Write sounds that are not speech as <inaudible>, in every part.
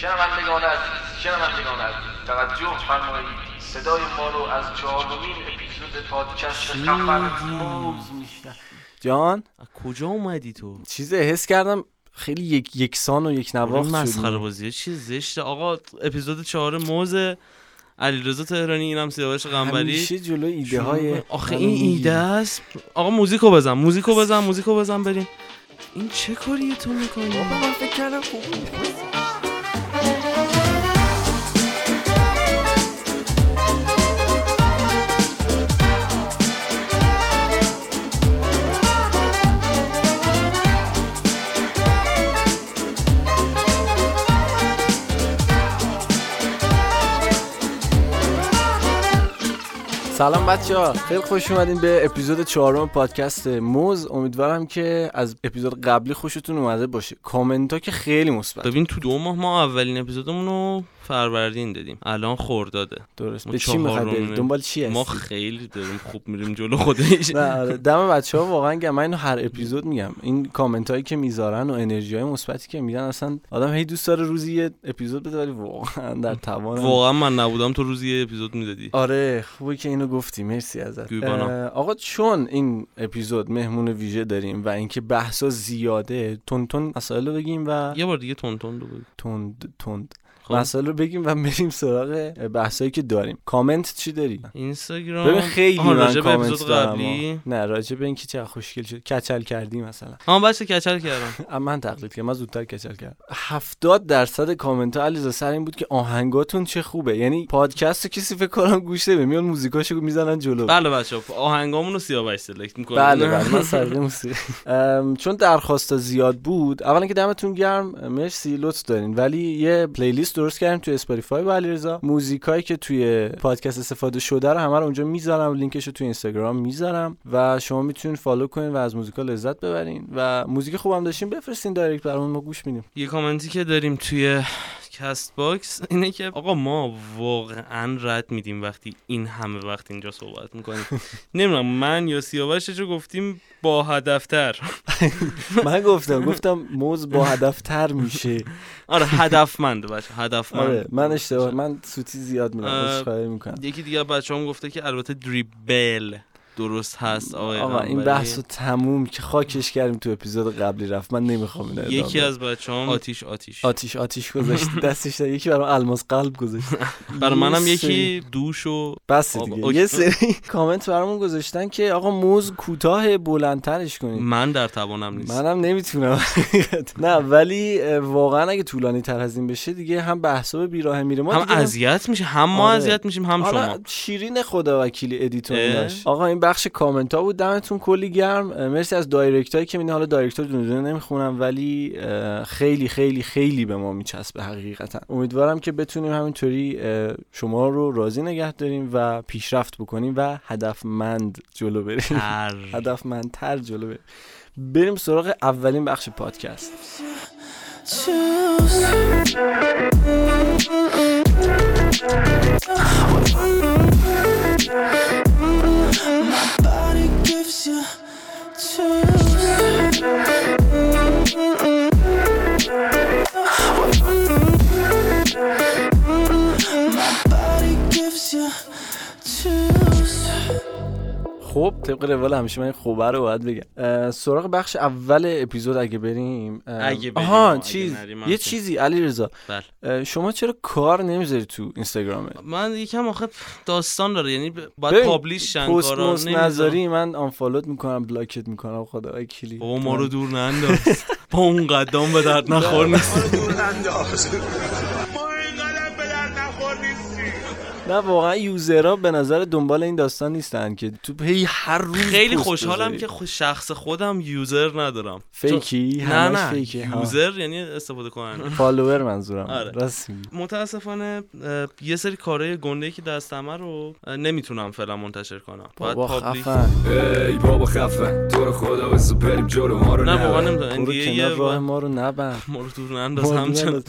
شنوندگان عزیز شنوندگان عزیز توجه فرمایید. صدای ما رو از چهارمین اپیزود پادکست موز جان؟ از کجا اومدی تو؟ چیز حس کردم خیلی یک یکسان و یک نواخت مسخره شدیم. بازیه چی زشته. آقا اپیزود چهار موز علیرضا تهرانی اینم سیاوش قنبری همیشه جلو ایده های آخه این ایده است. آقا موزیکو بزن موزیکو بزن موزیکو بزن بریم. این چه کاریه تو می‌کنی؟ من فکر کردم سلام بچه ها. خیلی خوش اومدین به اپیزود چهارم پادکست موز. امیدوارم که از اپیزود قبلی خوشتون اومده باشه. کامنت ها که خیلی مثبت. ببین تو دو ماه ما اولین اپیزودمون رو فروردین دادیم. الان خورداده درست. ما به چی برید دنبال چی هستی؟ ما خیلی داریم خوب میریم جلو خودش. نه <laughs> آره. دم بچه ها واقعا گم. من اینو هر اپیزود میگم. این کامنت هایی که می‌ذارن و انرژی های مثبتی که میدن اصلا آدم هی دوست داره روزی یه اپیزود بده ولی واقعا در توان واقعا من نبودم تو روزی یه اپیزود می‌دادی. آره. خوبه که اینو گفتی مرسی ازت. آقا چون این اپیزود مهمون ویژه داریم و اینکه بحثا زیاده تون تون مسائل رو بگیم و یه بار دیگه تون تون رو بگو. تند تند. مسائل رو بگیم و بریم سراغ بحثایی که داریم. کامنت چی داری؟ اینستاگرام. ببین خیلی من کامنت قبلی. نه راجع به اینکه چه خوشگل شد. کچل کردی مثلا. ها بچه کچل کردم. <laughs> من تقلید کردم. من زودتر کچل کردم. 70 درصد کامنت ها علیرضا سر این بود که آهنگاتون چه خوبه. یعنی پادکست رو کسی فکر کنم گوش نمیده. میان موزیکاشو می‌زنن جلو. بله بچه آهنگامون رو سیاوش select می‌کنه بله بله. <laughs> من سرقه موسیقی. چون درخواست زیاد بود اولا که دمتون گرم. مرسی لطف دارین. ولی یه playlist درست کردیم توی اسپاتیفای با علیرضا. موزیکایی که توی پادکست استفاده شده رو همه رو اونجا می‌ذارم لینکش رو توی اینستاگرام می‌ذارم و شما می‌تونین follow کنین و از موزیکا لذت ببرین. و موزیک خوبم داشتین بفرستین direct برامون ما گوش میدیم. یه کامنتی که داریم توی CastBox <laughs> اینه که آقا ما واقعا رد میدیم وقتی این همه وقت اینجا صحبت می‌کنیم. نمی‌دونم من یا سیاوش چه گفتیم؟ با هدفتر. <laughs> من گفتم گفتم موز با هدف تر میشه. آره هدفمند بچه هدفمند. آره من اشتباه من سوتی زیاد میدم یکی دیگه بچه هم گفته که البته دریبل. درست هست آقای آقا این. بحث رو تموم که خاکش کردیم تو اپیزود قبلی رفت. من نمی‌خوام اینو یکی. از بچه هم آتیش آتیش. آتیش آتیش گذاشت. <laughs> دستش داد. یکی برام الماس قلب گذاشت. <laughs> برای منم یکی دوش و بس دیگه. یه <laughs> سری کامنت برامون گذاشتن که آقا موز کوتاه بلندترش کنید. من در توانم نیست. منم نمی‌تونم. نه ولی واقعا اگه طولانی تر از این بشه دیگه هم بحثا به بیراه میره. ما هم اذیت میشه هم ما آره. اذیت میشیم هم حالا شما. شیرین خدا وکیلی ادیتور آقا این بخش کامنت ها بود. دمتون کلی گرم. مرسی از دایرکت هایی که میدین حالا دایرکت ها دونه دونه نمی‌خونم ولی خیلی خیلی خیلی به ما میچسبه حقیقتا. امیدوارم که بتونیم همینطوری شما رو راضی نگه داریم و پیشرفت بکنیم و هدفمند جلو بریم. هر. <laughs> هدفمندتر جلو بریم. بریم سراغ اولین بخش پادکست. Gives you chills. خب طبق روال همیشه من خوبه رو باید بگم. سراغ بخش اول اپیزود اگه بریم اگه بریم، آها چیز یه چیزی علی رضا بله شما چرا کار نمی‌ذاری تو اینستاگرامت من یکم آخه داستان داره یعنی باید ببین، publish شن کارا. نظری من unfollow ت می‌کنم block ت می‌کنم خدا وکیلی بابا <laughs> ما رو دور ننداز. با اون قدام به درد نخور نیست. نه واقعا user ها به نظر دنبال این داستان نیستن که تو هی هر روز خیلی خوشحالم. که خود شخص خودم user ندارم. fake ی؟ نه همش نه fake ه ها. user یعنی استفاده کننده. <laughs> follower منظورم. آره. متاسفانه یه سری کارهای گنده که دستمه رو نمی‌تونم فعلا منتشر کنم. باید خفن. ای بابا خفه تو رو خدا بس بریم جلو ما رو نه واقعا نبر. نمی‌دونم دیگه راه ما رو نبند <laughs> ما رو دور ننداز همچنان.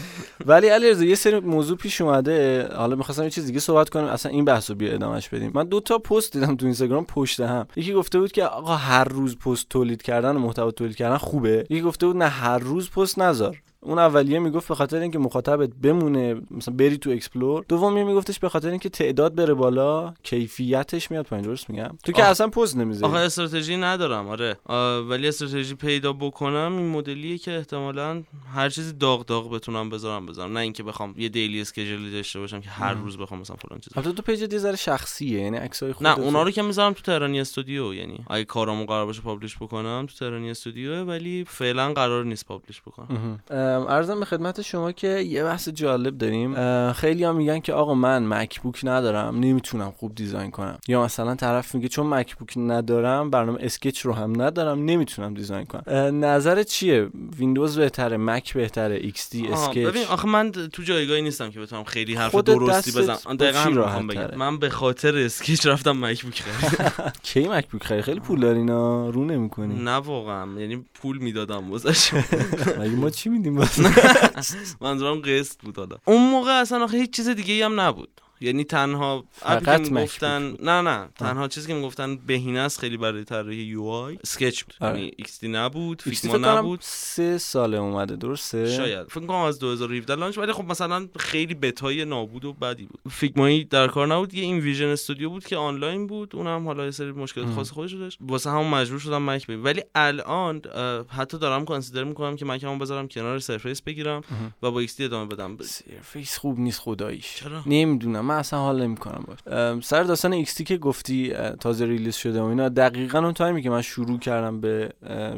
ولی علیرضا یه سری موضوع پیش اومده. حالا می‌خواستم یه چیز دیگه صحبت کنیم اصلا این بحث رو بیا ادامش بدیم. من دو تا پست دیدم تو اینستاگرام پشت هم. یکی گفته بود که آقا هر روز پست تولید کردن و محتوا تولید کردن خوبه. یکی گفته بود نه هر روز پست نذار. اون اولیه می‌گفت به خاطر اینکه مخاطبت بمونه مثلا بری تو اکسپلور. دومی میگفتش به خاطر اینکه تعداد بره بالا کیفیتش میاد پایین. درست میگم؟ تو که آخ. اصلا پوز نمی‌ذاری. آخه استراتژی ندارم آره. آه، ولی استراتژی پیدا بکنم این مدلیه که احتمالا هر چیزی داغ داغ بتونم بذارم بذارم. نه اینکه بخوام یه daily schedule ی داشته باشم که هر. روز بخوام مثلا فلان چیز البته تو page یه ذره شخصیه یعنی عکسای خودت نه اونا رو که می‌ذارم تو تهرانی استودیو یعنی اگه کارامو قرار باشه publish بکنم تو تهرانی استودیو ولی فعلا قرار نیست publish بکنم. ارزم به خدمت شما که یه بحث جالب داریم. خیلی هم میگن که آقا من مکبوک ندارم نمی‌تونم خوب design کنم. یا مثلا طرف میگه چون مکبوک ندارم برنامه اسکچ رو هم ندارم نمی‌تونم design کنم. اه، نظرت چیه؟ ویندوز بهتره مک بهتره XD آها، اسکچ ببین آخه من تو جایگاهی نیستم که بتونم خیلی حرف درستی بزنم. دقیقا می‌خوام بگم؟ من به خاطر اسکچ رفتم مکبوک <laughs> خریدم کی مکبوک خیلی خیلی پول دارینا رو نمی‌کنی. نه واقعا. یعنی پول می‌دادم واسش <laughs> مگه ما چی میدیم؟ <laughs> منظورم قسط بود حالا. اون موقع اصلا آخه هیچ چیز دیگه هم نبود. یعنی تنها فقط می‌گفتن نه نه تنها چیزی که می‌گفتن بهینه است خیلی برای طراحی UI. اسکچ بود. آره. یعنی XD نبود فیگما نبود. سه ساله اومده درسته؟ شاید. فکر کنم از 2017 launch ولی خب مثلا خیلی بتای نابود و بدی بود. فیگمایی در کار نبود. یه InVision استودیو بود که آنلاین بود. اونم حالا یه سری مشکلات. خاص خودش داشت. واسه همون مجبور شدم مک بگیرم. ولی الان حتی دارم consider می‌کنم که مکمو بذارم کنار سرفیس بگیرم. و با XD ادامه بدم. سرفیس خوب نیست خداییش. چرا؟ نمی‌دونم. من اصلا حال نمی‌کنم باش سر داستان ایکس که گفتی تازه release شده و اینا دقیقا اون تایمی که من شروع کردم به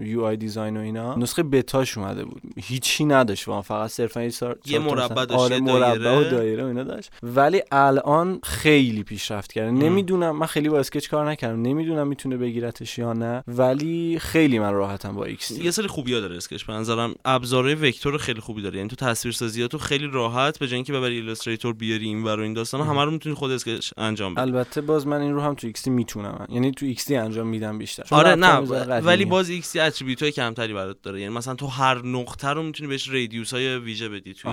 UI design و اینا نسخه بتاش اومده بود. هیچی نداشت واقعا فقط صرفا یه, سار... یه مربع داشت، آره مربع و دایره. و اینا داشت. ولی الان خیلی پیشرفت کرده. نمی‌دونم من خیلی با اسکچ کار نکردم. نمی‌دونم می‌تونه بگیرتش یا نه. ولی خیلی من راحتم با ایکس یه سری خوبی ها داره اسکچ به نظرم ابزارهای vector خیلی خوبی داره. یعنی تو تصویرسازیاتو خیلی راحت به جای اینکه ببری ایلاستریتور بیاری این ور و داستانا همه رو می‌تونی خود اسکچ انجام بدی. البته باز من این رو هم تو ایکس می‌تونم. یعنی تو ایکس انجام میدم بیشتر. آره نه. ولی باز ایکس attribute های کمتری برات داره. یعنی مثلا تو هر نقطه رو می‌تونی بهش radius های ویژه بدی توی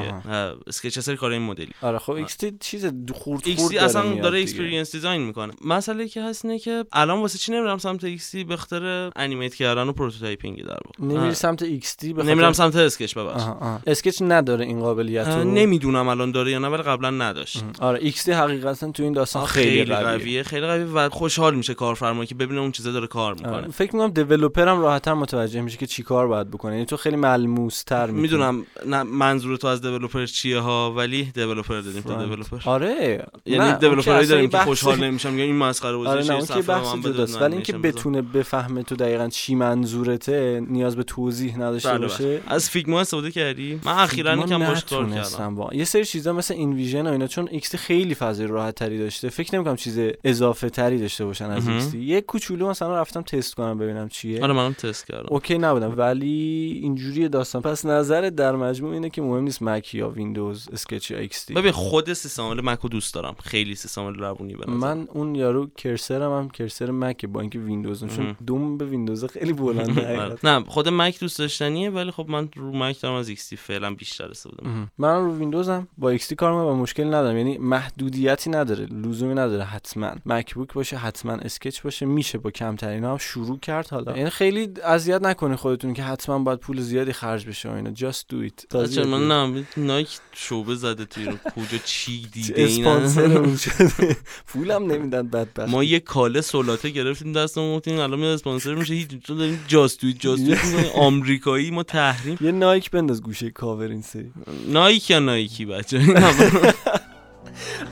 اسکچ سری کار این مدلی. آره خب ایکس چیز خورد ایکس خورد اصلا داره. اکسپریانس دیزاین می‌کنه. مسئله که هست اینه که الان واسه چی نمیرم سمت ایکس به خاطر animate کردن و prototyping در واقع؟ نمیری. سمت XD نمیرم سمت اسکچ آها. اسکچ نداره این قابلیت رو. نمی‌دونم الان داره یا نه ولی قبلا نداشت. آره دی حقیقتا تو این داستان خیلی, خیلی قویه. قویه خیلی قویه و خوشحال میشه کارفرما که ببینه اون چیزا داره کار آره. می‌کنه فکر می‌کنم دیولپر هم راحت‌تر متوجه میشه که چیکار باید بکنه. یعنی تو خیلی ملموس تر می‌دونم نه منظور تو از دیولپر چیه ها ولی دیولپر دادیم تا دیولپر آره. یعنی دیولپرایی داریم که خوشحال نمیشم میگن این مسخره بازی آره نه اون که بحث نه، ولی اینکه. بتونه بفهمه تو دقیقا چی منظورته نیاز به توضیح نداشته بله، باشه. بله. از فیگما استفاده کردی؟ من اخیرا یکم باش کار کردم. یه سری چیزا مثل InVision و اینا چون ایکس خیلی فضای راحت تری داشته. فکر نمی‌کنم چیز اضافه تری داشته باشن از مهم. ایکس یه کوچولو مثلا رفتم تست کنم ببینم چیه. آره منم تست کردم. okay نبودم. ولی اینجوری داستان. پس نظر در مجموع اینه که مهم نیست مک یا ویندوز اسکچ یا ایکس ببین خود سیستم عامل مک رو دوست دارم. خیلی سیستم عامل روونی به. من اون یارو cursor م هم cursor مک با اینکه ویندوز چون. دوم به ویندوز خیلی بلنده <laughs> آره. نه خود مک دوست داشتنیه ولی خب من رو مک دارم از ایکس فعلا بیشتر استفاده می‌کنم. من رو ویندوزم با ایکس کار و مشکل ندارم. یعنی محدودیتی نداره لزومی نداره حتما. مکبوک باشه حتما اسکچ باشه میشه با کمترین هم شروع کرد حالا. یعنی خیلی اذیت نکنه خودتون که حتما باید پول زیادی خرج بشه و اینا. Do it. بچه من نه نایک شعبه زده توی رو. کجا چی دیده این <laughs> شده. پولم نمیدن بدبخت. ما یه کاله سولاته گرفتیم دستمون گفتیم الان میاد اسپانسر میشه. هیچ تو داریم جاستویت جاستویت می‌کنی. آمریکایی ما تحریم. یه نایک بنداز گوشه کاور این سری. نایک یا نایکی بچه <laughs>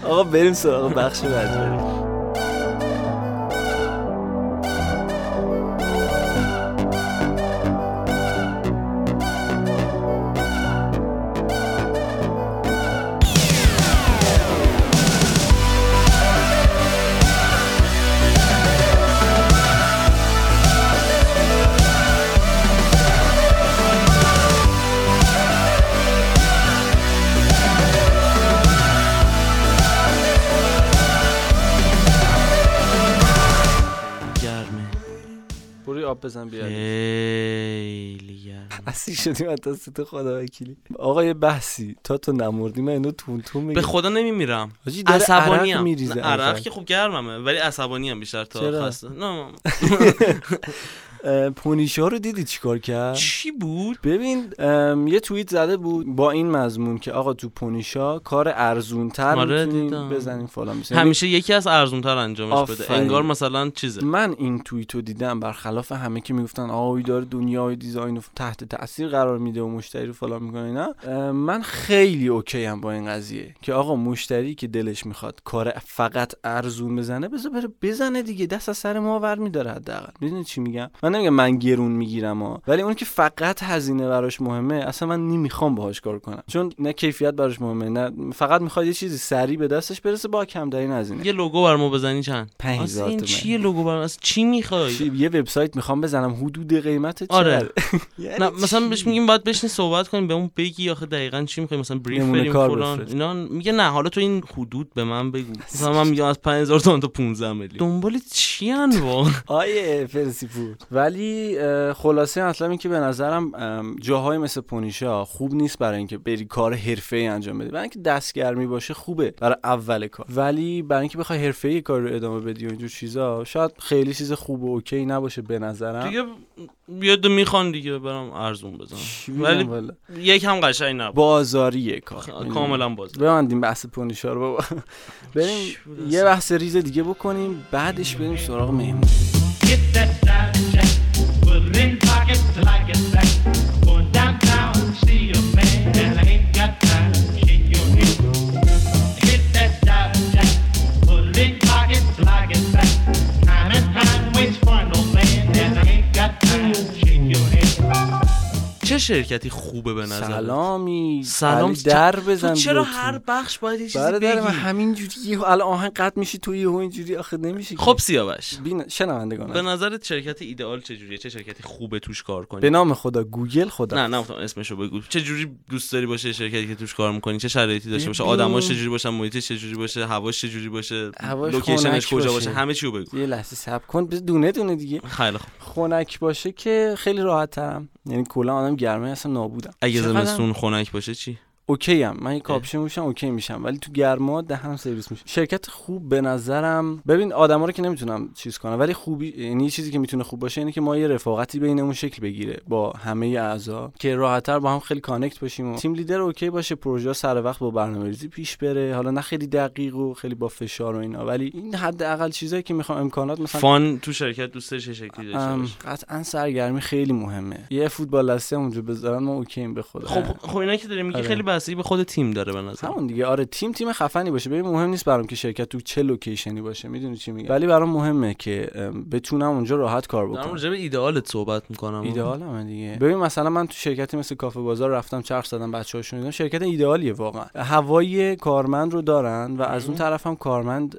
آقا بریم سراغ بخش بعدی. آب بزن بیا خیلی <laughs> اصلی شدیم از دست تو خدا وکیلی. آقا یه بحثی تا تو نمردی من اینو تون تون میگم. به خدا نمیمیرم. عصبانی ام عرق. که خب گرممه ولی عصبانی ام بیشتر تا؟ خسته. نه <laughs> <laughs> پونیشا رو دیدی چیکار کرد؟ چی بود؟ ببین یه توییت زده بود با این مضمون که آقا تو پونیشا کار ارزون تر آره،. بزنین فلان. یعنی همیشه یکی از ارزونتر انجامش بده. آفرین. انگار مثلا چیزه. من این توییت رو دیدم برخلاف همه که می‌گفتن آقا داره دنیای دیزاین رو تحت تاثیر قرار میده و مشتری رو فلان می‌کنه اینا. اه، من خیلی اوکی هم با این قضیه که آقا مشتری که دلش می‌خواد کار فقط ارزون بزنه بذار بره بزنه دیگه. دست از سر ما ور میداره حداقل. می‌دونی چی میگم؟ من نمیگم من گرون می‌گیرم ها ولی اون که فقط هزینه براش مهمه اصلا من نمی‌خوام باهاش کار کنم چون نه کیفیت براش مهمه نه فقط می‌خواد یه چیزی سریع به دستش برسه با کم ترین هزینه یه لوگو بر ما بزنی چند 5000 اصلا این. چیه لوگو بر از چی می‌خوای یه وبسایت می‌خوام بزنم حدود قیمت چقدر؟ آره. <laughs> یعنی نه مثلا؟ بهش میگیم باید بشین صحبت کنیم به اون بگی آخه دقیقا چی می‌خوای مثلا بریف بریم فلان. اینا میگه نه حالا تو این حدود به من بگو <laughs> مثلا من میگم از 5000 تومن تا 15 میلیون دنبال چی ان واقعا <laughs> آیه فرسی پور ولی خلاصه اصلا این که به نظرم جاهای مثل پونیشا خوب نیست برای اینکه بری کار حرفه‌ای انجام بدی برای اینکه دستگرمی باشه خوبه برای اول کار. ولی برای اینکه بخوای حرفه‌ای کار رو ادامه بدی و اینجور چیزا شاید خیلی چیز خوب و اوکی نباشه به نظرم. دیگه یه دو می‌خوان دیگه برم ارزون بزنم ولی والا؟ یک هم قشنگ نبود. بازاریه کار. کاملا باز ببندیم بحث پونیشا رو بابا. <laughs> بریم یه بحث ریز دیگه بکنیم بعدش بریم سراغ مهمون. Living شرکتی خوبه به نظر سلامی سلام در تو بزن چرا لطفاً. هر بخش باید یه چیزی بگی؟ همین جوری الان آهنگ قطع میشی تو یهو اینجوری آخه نمیشه خب سیاوش. بین شنوندگان. به نظرت شرکت ایدئال چجوریه؟ چه شرکتی خوبه توش کار کنی؟ به نام خدا گوگل خدا. نه نه گفتم اسمشو بگو. چه جوری دوست داری باشه شرکتی که توش کار می‌کنی؟ چه شرایطی داشته باشه. آدماش چه جوری باشن محیطش چه جوری باشه؟ هواش چه جوری باشه location ش کجا باشه. همه چی رو بگو. یه لحظه صبر کن دونه دونه دیگه. خیلی خوب. خنک باشه که خیلی راحت ترم یعنی کلا آدم گرمه اصلا نابودم اگه زمستون خنک باشه چی؟ اوکی هم من یه کاپشن میپوشم OK میشم. ولی تو گرما دهنم سرویس میشه. شرکت خوب به نظرم ببین آدما رو که نمی‌تونم چیز کنم ولی خوبی یعنی چیزی که می‌تونه خوب باشه اینه که ما یه رفاقتی بینمون شکل بگیره با همه اعضا که راحتتر با هم خیلی connect باشیم و team leader OK باشه پروژه سر وقت با برنامه‌ریزی پیش بره. حالا نه خیلی دقیق و خیلی با فشار و اینا ولی این حداقل چیزایی که می‌خوام امکانات مثلا fun تو شرکت دوست داری چه شکلی داشته ام، باشه قطعا سرگرمی خیلی مهمه. یه فوتبال دسته اونجا بذارن ما OK م به خدا. خب خب اینا که داری میگی آره. خیلی بستگی به خود تیم داره به نظر. همون دیگه. آره تیم تیم خفنی باشه. ببین مهم نیست برام که شرکت تو چه لوکیشنی باشه. می‌دونی چی میگم؟ ولی برام مهمه که بتونم اونجا راحت کار بکنم. راجع به ایدئالت صحبت می‌کنم. ایدئال همه دیگه. ببین مثلا من تو شرکتی مثل کافه بازار رفتم چرخ زدم بچه‌هاشون دیدم. شرکت ایدئالیه واقعا. هوای کارمند رو دارن و از اون طرف هم کارمند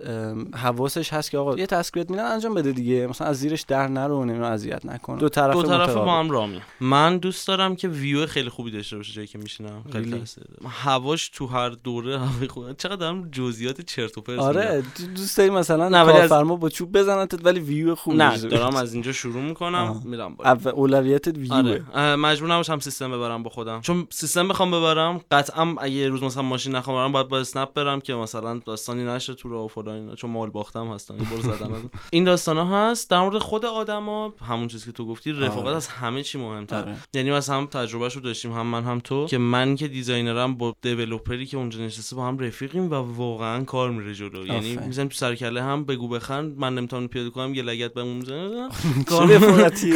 حواسش هست که آقا یه task ریت میدن انجام بده دیگه. مثلا از زیرش در نرو نمی‌دونم اذیت نکن. دو طرف دو طرف. با هم راه میان من دوست دارم که ویو خیلی خوبی داشته باشه جایی که میشینم. خیلی. هواش تو هر دوره هوای خوب چقدر دارم جزئیات چرت و پرت آره دوست داری مثلا نه، ولی از- کارفرما با چوب بزننت ولی ویو خوب نه دارم. از اینجا شروع می‌کنم آه. میرم بالا اول اولویتت ویوه آره مجبور نباشم سیستم ببرم با خودم چون سیستم بخوام ببرم قطعا اگه روز مثلا ماشین نخوام برم باید با اسنپ برم که مثلا داستانی نشه تو راه فلان اینا چون مال باختم هستن زدن ازم. این داستان ها هست در مورد خود آدما همون چیزی که تو گفتی رفاقت آره. از همه چی مهمتر آره. یعنی مثلا هم تجربهش رو داشتیم هم من هم تو که من که designer م با developer ی که اونجا نشسته با هم رفیقیم و واقعا کار میره جلو. یعنی. می‌زنیم تو سرکله هم بگو بخند من نمی‌تونم پیاده کنم یه لگت بهمون می‌زنه چه رفاقتی.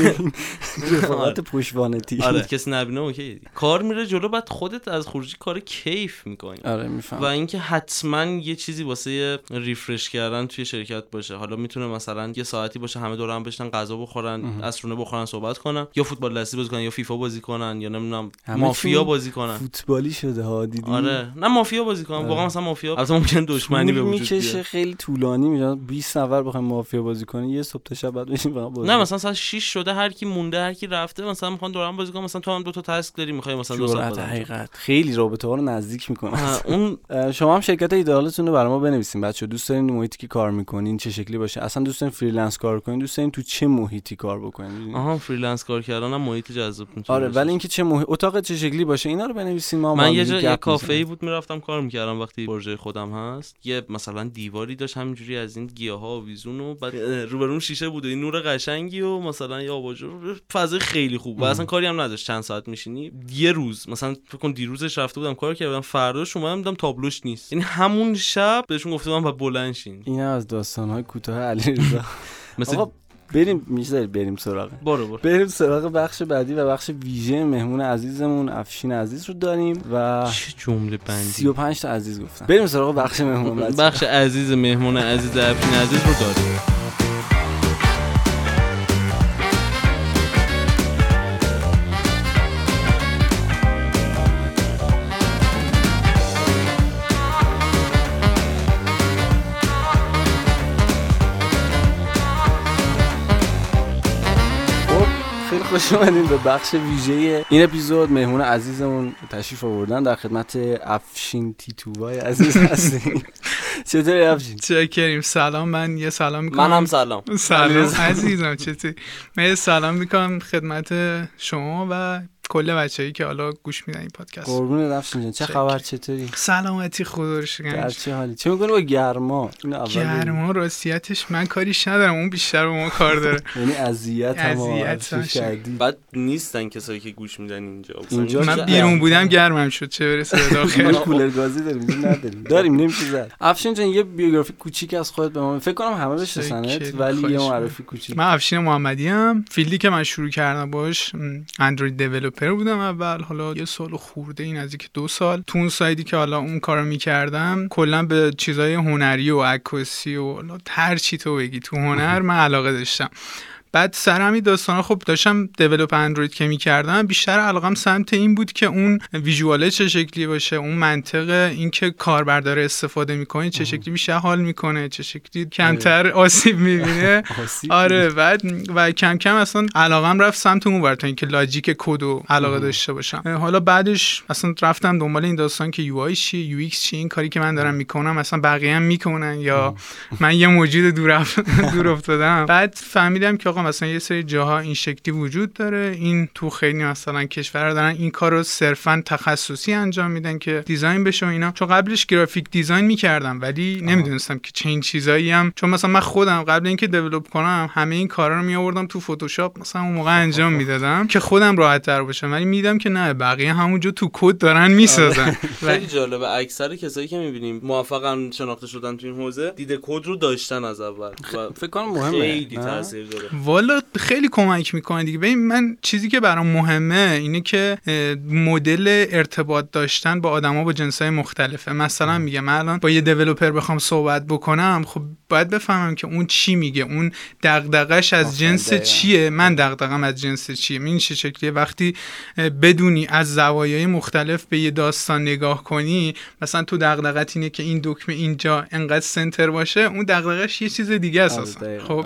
رفاقت پشوانتی آره کسی نبینه OK. کار میره جلو بعد خودت از خروجی کار کیف می‌کنی. آره و میفهم اینکه حتما یه چیزی واسه refresh کردن توی شرکت باشه. حالا می‌تونه مثلا یه ساعتی باشه همه دور هم بشنن غذا بخورن عصرونه بخورن صحبت کنن. یا فوتبال دستی بازی کنن یا فیفا بازی کنن یا نمی‌دونم مافیا بازی کنن. فوتبالی شده ها دیدی؟ آره. نه مافیا بازی کنن واقعا مثلا مافیا. البته ممکن دشمنی به وجود بیاد خیلی طولانی میشه 20 نفر بخوایم مافیا بازی کنی یه صبح تا شب بعد بشین فقط بازی نه مثلا ساعت 6 شده هر کی مونده هر کی رفته مثلا می‌خوان دور هم بازی کنن. مثلا تو هم دو تا task داری می‌خوای مثلا دو ساعت. حقیقت. خیلی رابطه ها رو نزدیک می‌کنه <laughs> اون شما هم شرکت ایدئالتون رو برای ما بنویسین. بچه دوست دارین محیطی که کار می‌کنین چه شکلی باشه؟ اصلا دوست دارین freelance کار کنین؟ دوست دارین تو چه محیطی کار بکنین؟ آها freelance کار کردن هم محیط جذاب می‌تونه آره. ولی اینکه چه محیط اتاق چه شکلی باشه اینا رو بنویسین ما من یه یه جا یه. کافه ای بود می‌رفتم کار می‌کردم وقتی پروژه خودم هست. یه مثلا دیواری داشت همینجوری از این گیاه ها آویزون و بعد روبرون شیشه بود و این نور قشنگی و مثلا یه آباژور فضای خیلی خوب و اصلا کاری هم نداشت چند ساعت میشینی. یه روز مثلا فکر کن دیروزش رفته بودم کار کردم فرداش اومدم دیدم تابلوش نیست. یعنی همون شب بهشون گفته بودم و بلند شین. این از داستانهای کوتاه علیرضا. <laughs> مثل آقا بریم میشه بریم سراغ. برو برو. بریم سراغ بخش بعدی و بخش ویژه مهمون عزیزمون افشین عزیز رو داریم و چه جمله بندی. 35 تا عزیز گفتم بریم سراغ بخش مهمون. بخش عزیز مهمون عزیز افشین عزیز رو داریم. خوش اومدین به بخش ویژه این اپیزود. مهمون عزیزمون تشریف آوردن در خدمت افشین تیتوبای عزیز هستیم. <laughs> چطوری افشین؟ چکریم. سلام. من یه سلام می‌کنم. منم سلام. سلام. عزیزم چطوری؟ من یه سلام می‌کنم خدمت شما و کل بچه‌ای که حالا گوش میدن این پادکست. قربون جان چه. خبر؟ چطوری؟ سلامتی خدا رو شکر. در چه حالی؟ چه می‌کنی با گرما؟ این اول بگو. گرما راستیتش من کاریش ندارم اون بیشتر به ما کار داره. <laughs> یعنی اذیت هم. شدید. بعد نیستن کسایی که گوش میدن اینجا. اینجا اینجا من بیرون بودم گرمم شد چه برسه به ما داخل کولر گازی داریم نداریم. داریم نمیشه زد. افشین جان یه بیوگرافی کوچیک از خودت به ما فکر کنم همه بشناسنت. ولی یه. معرفی کوچیک. من افشین محمدی ام. field ی که من شروع کردم باش م، Android developer بودم اول. حالا یه سال خورده این نزدیک دو سال تو اون side ی که حالا اون کارو می‌کردم کلا به چیزای هنری و عکاسی و حالا هر چی تو بگی تو هنر <laughs> من علاقه داشتم. بعد سر همین داستانا خب داشتم develop Android که می‌کردم بیشتر علاقم سمت این بود که اون visual ه چه شکلی باشه اون منطق اینکه کاربر داره استفاده می‌کنه چه شکلی بیشتر حال می‌کنه چه شکلی کمتر آسیب می‌بینه. <laughs> آره بعد و کم کم اصلا علاقم رفت سمت اون ور تا اینکه logic code و علاقه داشته باشم. حالا بعدش اصلا رفتم دنبال این داستان که UI چیه UX چیه این کاری که من دارم می‌کنم اصلا بقیه هم می‌کنن یا من یه موجود دور <laughs> دور افتادم. بعد فهمیدم که آقا مثلا یه سری جاها این شکلی وجود داره. این تو خیلی مثلا کشورها دارن این کار رو صرفا تخصصی انجام میدن که دیزاین بشه و اینا. چون قبلش گرافیک دیزاین می‌کردم ولی نمی‌دونستم که چه این چیزایی هم. چون مثلا من خودم قبل اینکه دیولپ کنم همه این کارا رو میآوردم تو فتوشاپ مثلا اون موقع انجام می‌دادم که خودم راحت تر باشم. ولی میدم که نه بقیه همونجا تو کد دارن می‌سازن. خیلی جالبه. اکثر کسایی که می‌بینیم موفقا شناخته شدن تو این حوزه دیده کد رو داشتن از اول. و فکر کنم مهمه خیلی؟ تاثیر داره. والا خیلی کمک می‌کنه دیگه. ببین من چیزی که برام مهمه اینه که مدل ارتباط داشتن با آدما با جنسای مختلفه. مثلا میگم من الان با یه دیولپر بخوام صحبت بکنم خب باید بفهمم که اون چی میگه. اون دغدغش از جنس. چیه؟ من دغدغم از جنس چیه؟ این چه شکلیه؟ وقتی بدونی از زوایای مختلف به یه داستان نگاه کنی مثلا تو دغدغت اینه که این دکمه اینجا انقدر center باشه اون دغدغش یه چیز دیگه است آره،. خب.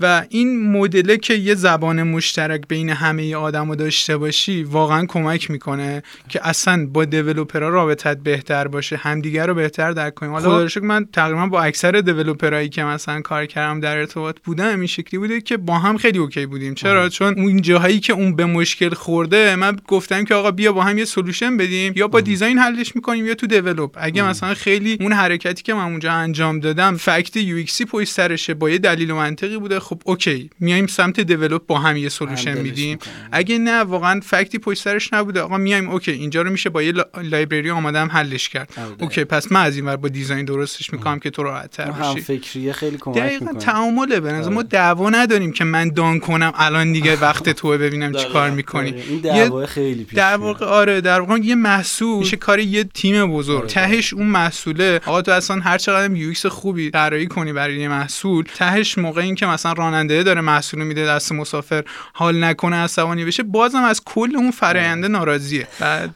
و این مدله که یه زبان مشترک بین همه آدم رو داشته باشی واقعا کمک می‌کنه که اصلا با developer ها رابطت بهتر باشه همدیگر رو بهتر درک کنیم. حالا شکر من تقریبا با اکثر developer هایی که مثلا کار کردم در ارتباط بودم این شکلی بوده که با هم خیلی OK بودیم. چرا؟ چون اون جاهایی که اون به مشکل خورده من گفتم که آقا بیا با هم یه solution بدیم یا با design حلش می‌کنیم یا تو develop اگه مثلا خیلی اون حرکتی که من اونجا انجام دادم fact UX ی پشت سرشه با یه دلیل و منطقی بوده خب OK میایم سمت develop با هم یه solution میدیم. اگه نه واقعا fact ی پشت سرش نبوده آقا میایم OK اینجا رو میشه با یه لا- library آماده هم حلش کرد آره، دقیقاً. OK پس من از این ور با design درستش می‌کنم که تو راحت تر اون هم فکریه خیلی کمک دقیقا تعامله به نظر ما آره. دعوا نداریم که من down کنم الان دیگه وقت تو ببینم چی کار دقیقاً. می‌کنی این یه- دعوا خیلی پیش در. واقع آره در واقع یه محصول میشه کار یه تیم بزرگ آره. تهش اون محصوله آقا تو اصلا هر چقدر یو خوبی طراحی کنی برای یه محصول تهش موقع این که مثلا راننده داره محصول میده دست مسافر حال نکنه عصبانی بشه. بازم از کل اون فراینده ناراضیه. بعد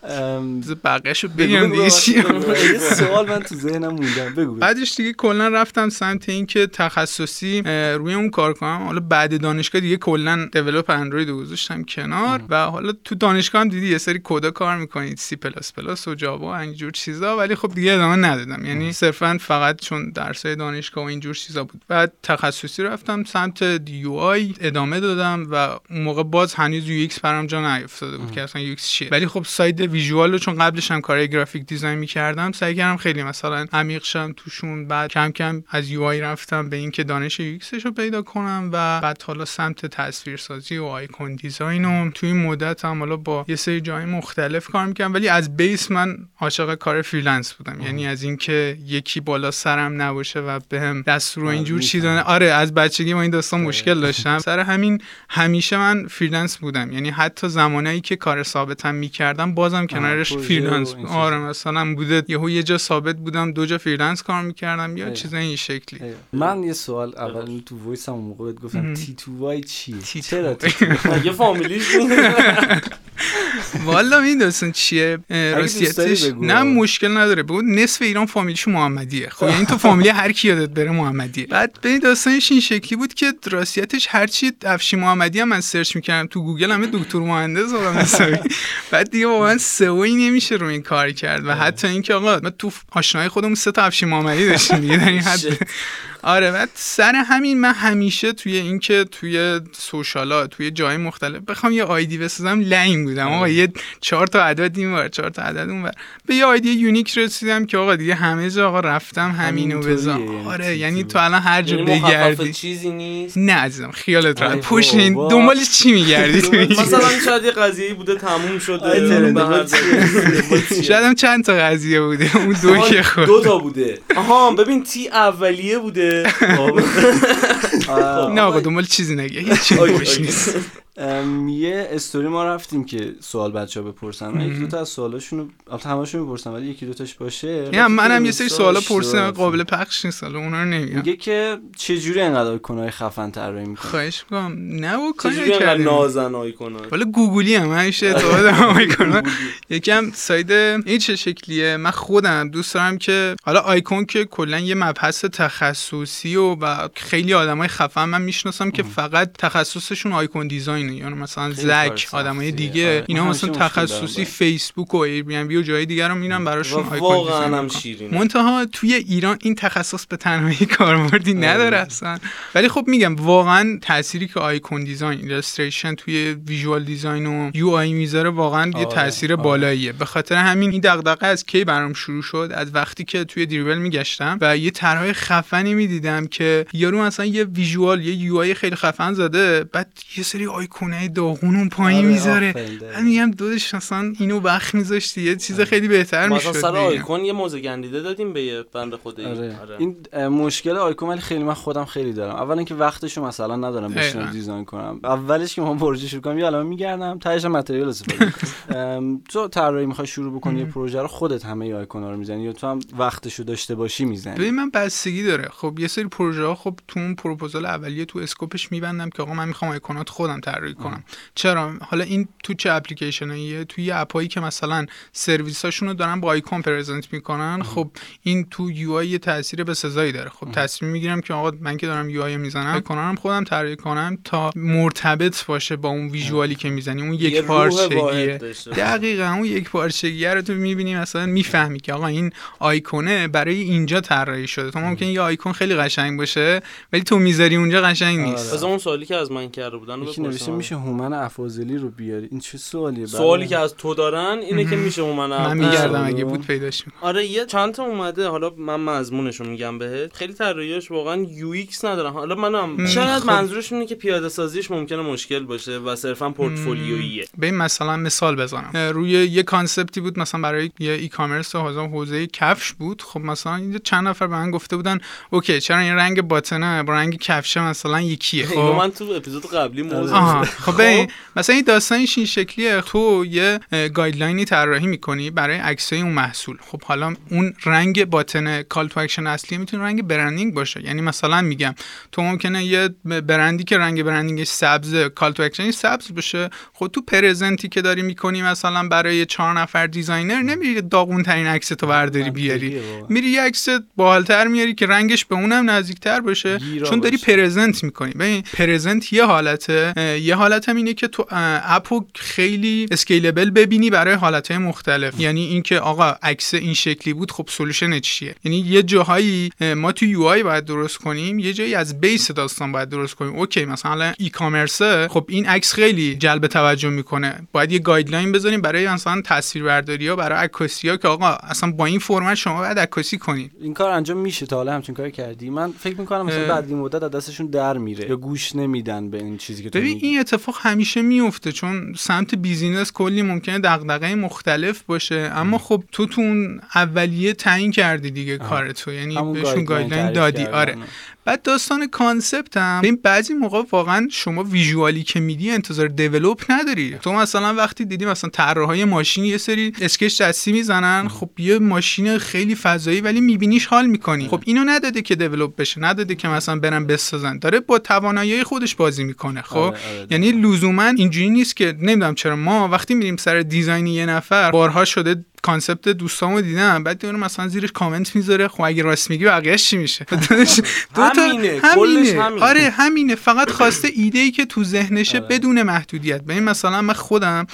بقیه‌شو بگم دیگه چی؟ سوال من تو ذهنم موندم. بگو بعدش دیگه کلا رفتم سمت اینکه تخصصی روی اون کار کنم. حالا بعد دانشگاه دیگه کلا develop Android رو گذاشتم کنار و حالا تو دانشگاه هم دیدی یه سری کدا کار می‌کنید. سی پلاس پلاس و جاوا و اینجور چیزا ولی خب دیگه ادامه ندادم. یعنی صرفا فقط چون درسای دانشگاه و اینجور چیزا بود. بعد تخصصی رفتم سمت سمت UI ادامه دادم و اون موقع باز هنوز UX برام جا نیافتاده بود که اصلا UX چیه. ولی خب side visual رو چون قبلش هم کارهای graphic design می‌کردم سعی کردم خیلی مثلا عمیق شم توشون بعد کم کم از UI رفتم به اینکه دانش UX ش رو پیدا کنم و بعد حالا سمت تصویرسازی و icon design و توی این مدت هم حالا با یه سری جای مختلف کار می‌کنم ولی از base من عاشق کار freelance بودم. یعنی از اینکه یکی بالا سرم نباشه و بهم دستور و اینجور چیزا آره از بچگی با این داستان مشکل داشتم. سر همین همیشه من freelance بودم. یعنی حتی زمانایی که کار ثابتم می‌کردم بازم کنارش freelance آره مثلا بوده یهو یه جا ثابت بودم دو جا freelance کار می‌کردم یا. چیزای این شکلی. من یه سوال اول تو voice هم موقع بهت گفتم. T2Y چیه؟ T2Y چرا <laughs> مگه فامیلیش بود <laughs> والا داستان چیه؟ راستیتش. نه مشکل نداره. بگو نصف ایران فامیلیش محمدیه. خب یعنی تو <laughs> فامیلی هر کی یادت بره محمدیه. بعد به این داستانش این شکلی بود که راستیتش هر چی افشین محمدی هم من search می‌کردم تو گوگل همه دکتر مهندس بودم حسابی. بعد دیگه واقعا سئویی نمیشه رو این کار کرد و حتی اینکه آقا ما تو آشنای خودمون سه تا افشی محمدی داشتیم دیگه در این حد. آره بعد سر همین من همیشه توی اینکه توی سوشالا توی جای مختلف بخوام یه آیدی بسازم لنگ بودم. آقا یه چهار تا عدد این ور چهار تا عدد اون ور. به یه آیدی یونیک رسیدم که آقا دیگه همه جا آقا رفتم همینو بذار. یعنی آره یعنی تو. الان هر جا یعنی بگردی. چیزی نیست؟ نه عزیزم خیالت راحت. بابا. دنبالش چی میگردی؟ <laughs> مثلا <laughs> شاید یه قضیه بوده تموم شده؟ <laughs> شاید هم چند تا قضیه بوده. اون دو که خود دو تا بوده. آها ببین تی اولیه بوده. آه، نه آقا دنبال چیزی نگه. هیچ. نیست. یه استوری ما رفتیم که سوال بچه ها بپرسن. من یکی دو تا از سوالاشونو البته همشون می‌پرسم ولی یکی دو تاش باشه نه منم یه سری سوالا پرسیدم. قابل پخش نیست حالا اونا رو نمیگم. میگه که چه جوری انقدر آیکونای خفن طراحی می‌کنه خواهش می‌کنم. نه و کاری چجوری انقدر نکردیم. نازن آیکونا حالا گوگلی هم همیشه اعتقاد هم می‌کنم یکم ساید این چه شکلیه؟ من خودم دوست دارم که حالا آیکون که کلا یه مبحث تخصصی و و خیلی آدمای خفن من می‌شناسم که فقط تخصصشون icon design ه. یعنی مثلا زک آدمای سختیه. دیگه. آره. اینا مثلا تخصصی فیسبوک و Airbnb و جای دیگه رو میرن براشون و آیکون واقعا هم. شیرینه. منتها توی ایران این تخصص به تنهایی <laughs> کاربردی آره. نداره اصلا. ولی خب میگم واقعا تأثیری که icon design illustration توی visual design و UI می‌ذاره واقعا یه آره، تاثیر آره. بالاییه. به خاطر همین این دغدغه از کی برام شروع شد؟ از وقتی که توی Dribbble میگشتم و یه طرحهای خفنی می‌دیدم که یارو مثلا یه visual یه UI خیلی خفن زده بعد یه سری آیکونه داغون اون پایین آره، می‌ذاره. من میگم داداش مثلا اینو وقت میذاشتی یه چیز خیلی بهتر مثلا می‌شد سر آیکون یه موز گندیده دادیم به یه بند خود آره. این اه، مشکل آیکون ولی خیلی من خودم خیلی دارم. اولا که وقتشو مثلا ندارم بشینم. design کنم. اولش که من پروژه شروع کنم یه عالمه میگردم تهش material استفاده می‌کنم. <laughs> ام، تو طراحی می‌خوای شروع بکنی یه پروژه رو خودت همه آیکونا رو می‌زنی یا تو هم وقتشو داشته باشی می‌زنی؟ ببین من بستگی داره. خب یه سری پروژه ها خب تو اون پروپوزال اولیه تو scope ش میبندم که آقا من می‌خوام آیکونات خودم طراحی کنم. چرا؟ حالا این تو چه اپلیکیشناییه؟ توی یه app ایی که مثلا سرویس رو دارن با icon present می‌کنن خب این تو UI یه تاثیر به سزایی داره. خب تصمیم می‌گیرم که آقا من که دارم UI می‌زنم رو خودم طراحی کنم تا مرتبط باشه با اون visual ی که می‌زنی. اون یک پارچگیه. دقیقا اون یک پارچگیه رو تو می‌بینی مثلا می‌فهمی که آقا این آیکونه برای اینجا طراحی شده. تو ممکن یه آیکون خیلی قشنگ باشه ولی تو می‌ذاری اونجا قشنگ نیست. از اون سوالی که از من کرده بودن بپرسم. میشه هومن افاضلی رو بیاری؟ این چه سوالیه سوالی. که از تو دارن اینه که میشه من من میگردم اگه بود پیداش می‌کنم. آره یه چند تا اومده حالا من مضمونش رو میگم بهت. خیلی طراحیاش واقعا UX ندارن. حالا منم شاید خب. منظورش اینه که پیاده سازیش ممکنه مشکل باشه و صرفا پورتفولیویه به این مثلا مثال بزنم. روی یه concept ی بود مثلا برای یه e-commerce حوزه حوزه کفش بود. خب مثلا یه چند نفر به من گفته بودن OK چرا این رنگ button ه با رنگ کفشه مثلا یکیه خب؟ من تو اپیزود قبلی موضوع آها شد. <laughs> خب. ببین مثلا این داستانش این شکلیه. تو یه guideline ی طراحی می‌کنی برای عکسای اون محصول. خب حالا اون رنگ button call to action اصلی می‌تونه رنگ branding باشه. یعنی مثلا میگم تو ممکنه یه برندی که رنگ branding ش سبز call to action ش سبز باشه. خب تو present ی که داری می‌کنی مثلا برای چهار نفر designer نمیری داغون ترین عکس تو برداری بیاری. میری یه عکس باحالتر میاری که رنگش به اونم نزدیکتر باشه. چون داری. present می‌کنی. ببین present یه حالته یه حالت هم اینه که تو app و خیلی scalable ببینی برای حالتهای مختلف. یعنی اینکه آقا عکس این شکلی بود خب solution چیه؟ یعنی یه جاهایی اه، ما تو UI باید درست کنیم یه جایی از base داستان باید درست کنیم. OK مثلا e-commerce ه خب این عکس خیلی جلب توجه می‌کنه. باید یه guideline بذاریم برای مثلا تصویربرداری ها برای عکاسی ها که آقا اصلا با این فرمت شما باید عکاسی کنید این کار انجام میشه تا حالا همچین کاری کردی؟ من فکر می‌کنم مثلا. بعد این مدت از دستشون در میره یا گوش نمیدن به این چیزی که تو میگی. این اتفاق همیشه میفته چون سمت business کلی ممکنه دغدغه مختلف باشه. اما خب تو تو اون اولیه تعیین کردی دیگه کار تو یعنی بهشون guideline دادی. کردن. آره. بعد داستان concept هم ببین بعضی موقع واقعا شما visual ی که میدی انتظار develop نداری. تو مثلا وقتی دیدی مثلا طراحای ماشین یه سری sketch دستی می‌زنن خب یه ماشین خیلی فضایی ولی میبینیش حال می‌کنی. خب اینو نداده که develop بشه نداده که مثلا برن بسازن. داره با توانایی خودش بازی می‌کنه خب؟ آره، آره، یعنی لزوما اینجوری نیست که نمی‌دونم چرا ما وقتی میریم سر design یه نفر بارها شده concept دوستامو دیدم. بعد اون مثلا زیرش کامنت می‌ذاره. خب اگه راست میگی بقیه‌اش چی میشه؟ <laughs> دو تا- همینه، کلش همینه. آره همینه. فقط خواسته ایده ای که تو ذهنشه آره. بدون محدودیت. ببین مثلا من خودم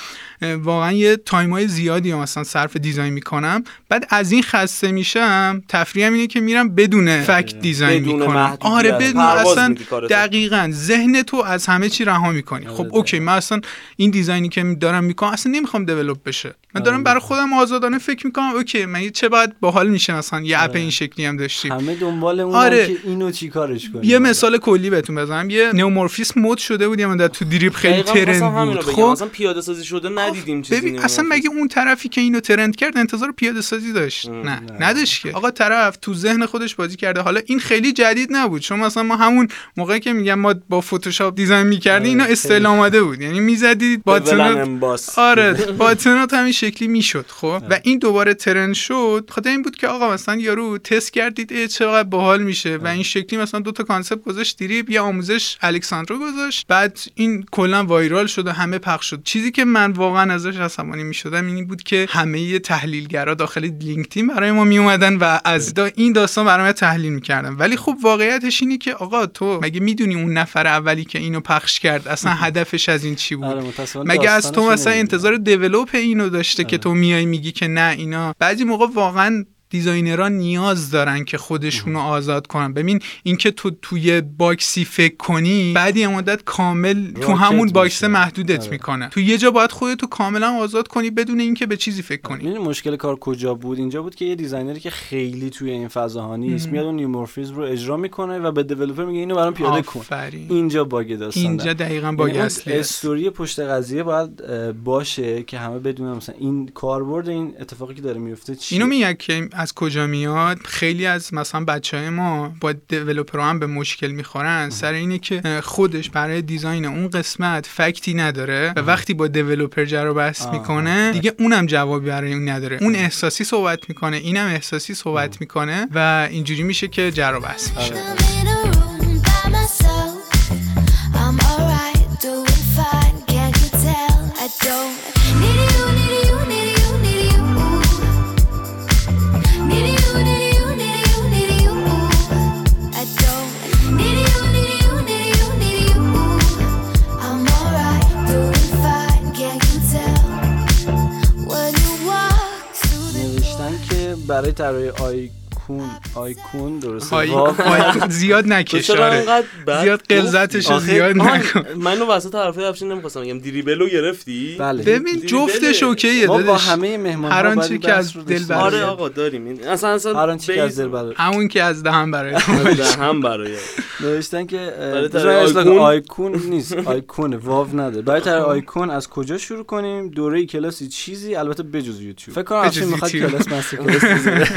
واقعا یه تایمای زیادی رو مثلا صرف design می‌کنم. بعد از این خسته میشم تفریحم اینه که میرم بدون fact design می‌کنم. آره بدون اصلا. دقیقا ذهن تو از همه چی رها می‌کنی. خب OK من اصلا این دیزاینی که دارم می‌کنم اصلا نمی‌خوام دیولپ بشه. من دارم برای خودم آزادانه فکر می‌کنم اوکی من چه باید باحال میشه مثلا یه اپ این شکلی هم داشتیم. همه دنبال اون آره. که اینو چیکارش کنیم. یه مثال کلی بهتون بزنم. یه نئومورفیسم مود شده بود یه تو دریپ خیلی ترند بود. خب؟ اصلا پیاده سازی شده ندیدیم چیزی ببین. اصلا مگه اون طرفی که اینو ترند کرد انتظار پیاده سازی داشت نه نداشت که. آقا طرف تو ذهن خودش بازی کرده. حالا این خیلی جدید نبود. چون مثلا ما همون موقعی که میگم ما با فتوشاپ دیزاین می‌کردیم اینا استعلام بود. یعنی می‌زدی ولن باتنات امباس. آره باتنات همین شکلی می‌شد خب؟ و این دوباره ترند شد. خاطر این بود که آقا مثلا یارو تست کردید اه، چقدر باحال میشه. و این شکلی مثلا دو تا کانسپت گذاشت دیریب یه آموزش الکساندرو گذاشت. بعد این کلا وایرال شد و همه پخش شد. چیزی که من واقعا ازش عصبانی می‌شدم این بود که همه تحلیلگرا داخل لینکدین برای ما می اومدن و از دا این داستان برای ما تحلیل می‌کردن. ولی خب واقعیتش اینه که آقا تو مگه می‌دونی اون نفر اولی که اینو پخش کرد اصلا <laughs> هدفش از این چی بود؟ آره، مگه از تو مثلا. انتظار develop اینو داشته که تو میای میگی که نه اینا. بعضی موقع واقعا designer ها نیاز دارن که خودشونو آزاد کنن. ببین اینکه تو توی باکسی فکر کنی بعد یه مدت کامل تو همون باکس. محدودت آره. می‌کنه. تو یه جا باید خودتو کاملا آزاد کنی بدون اینکه به چیزی فکر کنی. می‌دونی مشکل کار کجا بود؟ اینجا بود که یه designer ی که خیلی توی این فضاها نیست میاد اون neumorphism رو اجرا می‌کنه و به developer میگه اینو برام پیاده کن. اینجا باگ داستان اینجا دقیقا یعنی باگ اون اصلی است. استوری پشت قضیه باید باشه که همه بدونن مثلا این کاربرد این اتفاقی که داره میفته چیه. اینو میگه که از کجا میاد؟ خیلی از مثلا بچه های ما با دیولپر هم به مشکل می‌خورن. سر اینه که خودش برای دیزاین اون قسمت فکتی نداره و وقتی با دیولپر جر بحث. می‌کنه دیگه اونم جوابی برای اون نداره. اون احساسی صحبت می‌کنه اینم احساسی صحبت می‌کنه و اینجوری میشه که جر بحث میشه. برای طراحی آیکون آیکون درسته؟ های واو. های- زیاد تو نکش چرا. انقدر بد زیاد؟ قلزتش زیاد نکن. منو وسط حرفای افشین نمی‌خواستم بگم. دریبلو گرفتی؟ بله. ببین جفتش اوکیه ما با همه مهمان هر آنچه که از دل برای آره آقا داریم. این اصلا اصلا هر آنچه که از دل برای همون که از دهن برای <laughs> ده هم برای نوشتن که آیکون؟ آیکون نیست. آیکونه واو نداره برای آیکون. از کجا شروع کنیم؟ دوره کلاسی چیزی البته بجز یوتیوب. فکر کنم می‌خواد. کلاس مستر کلاس <laughs> بذاره.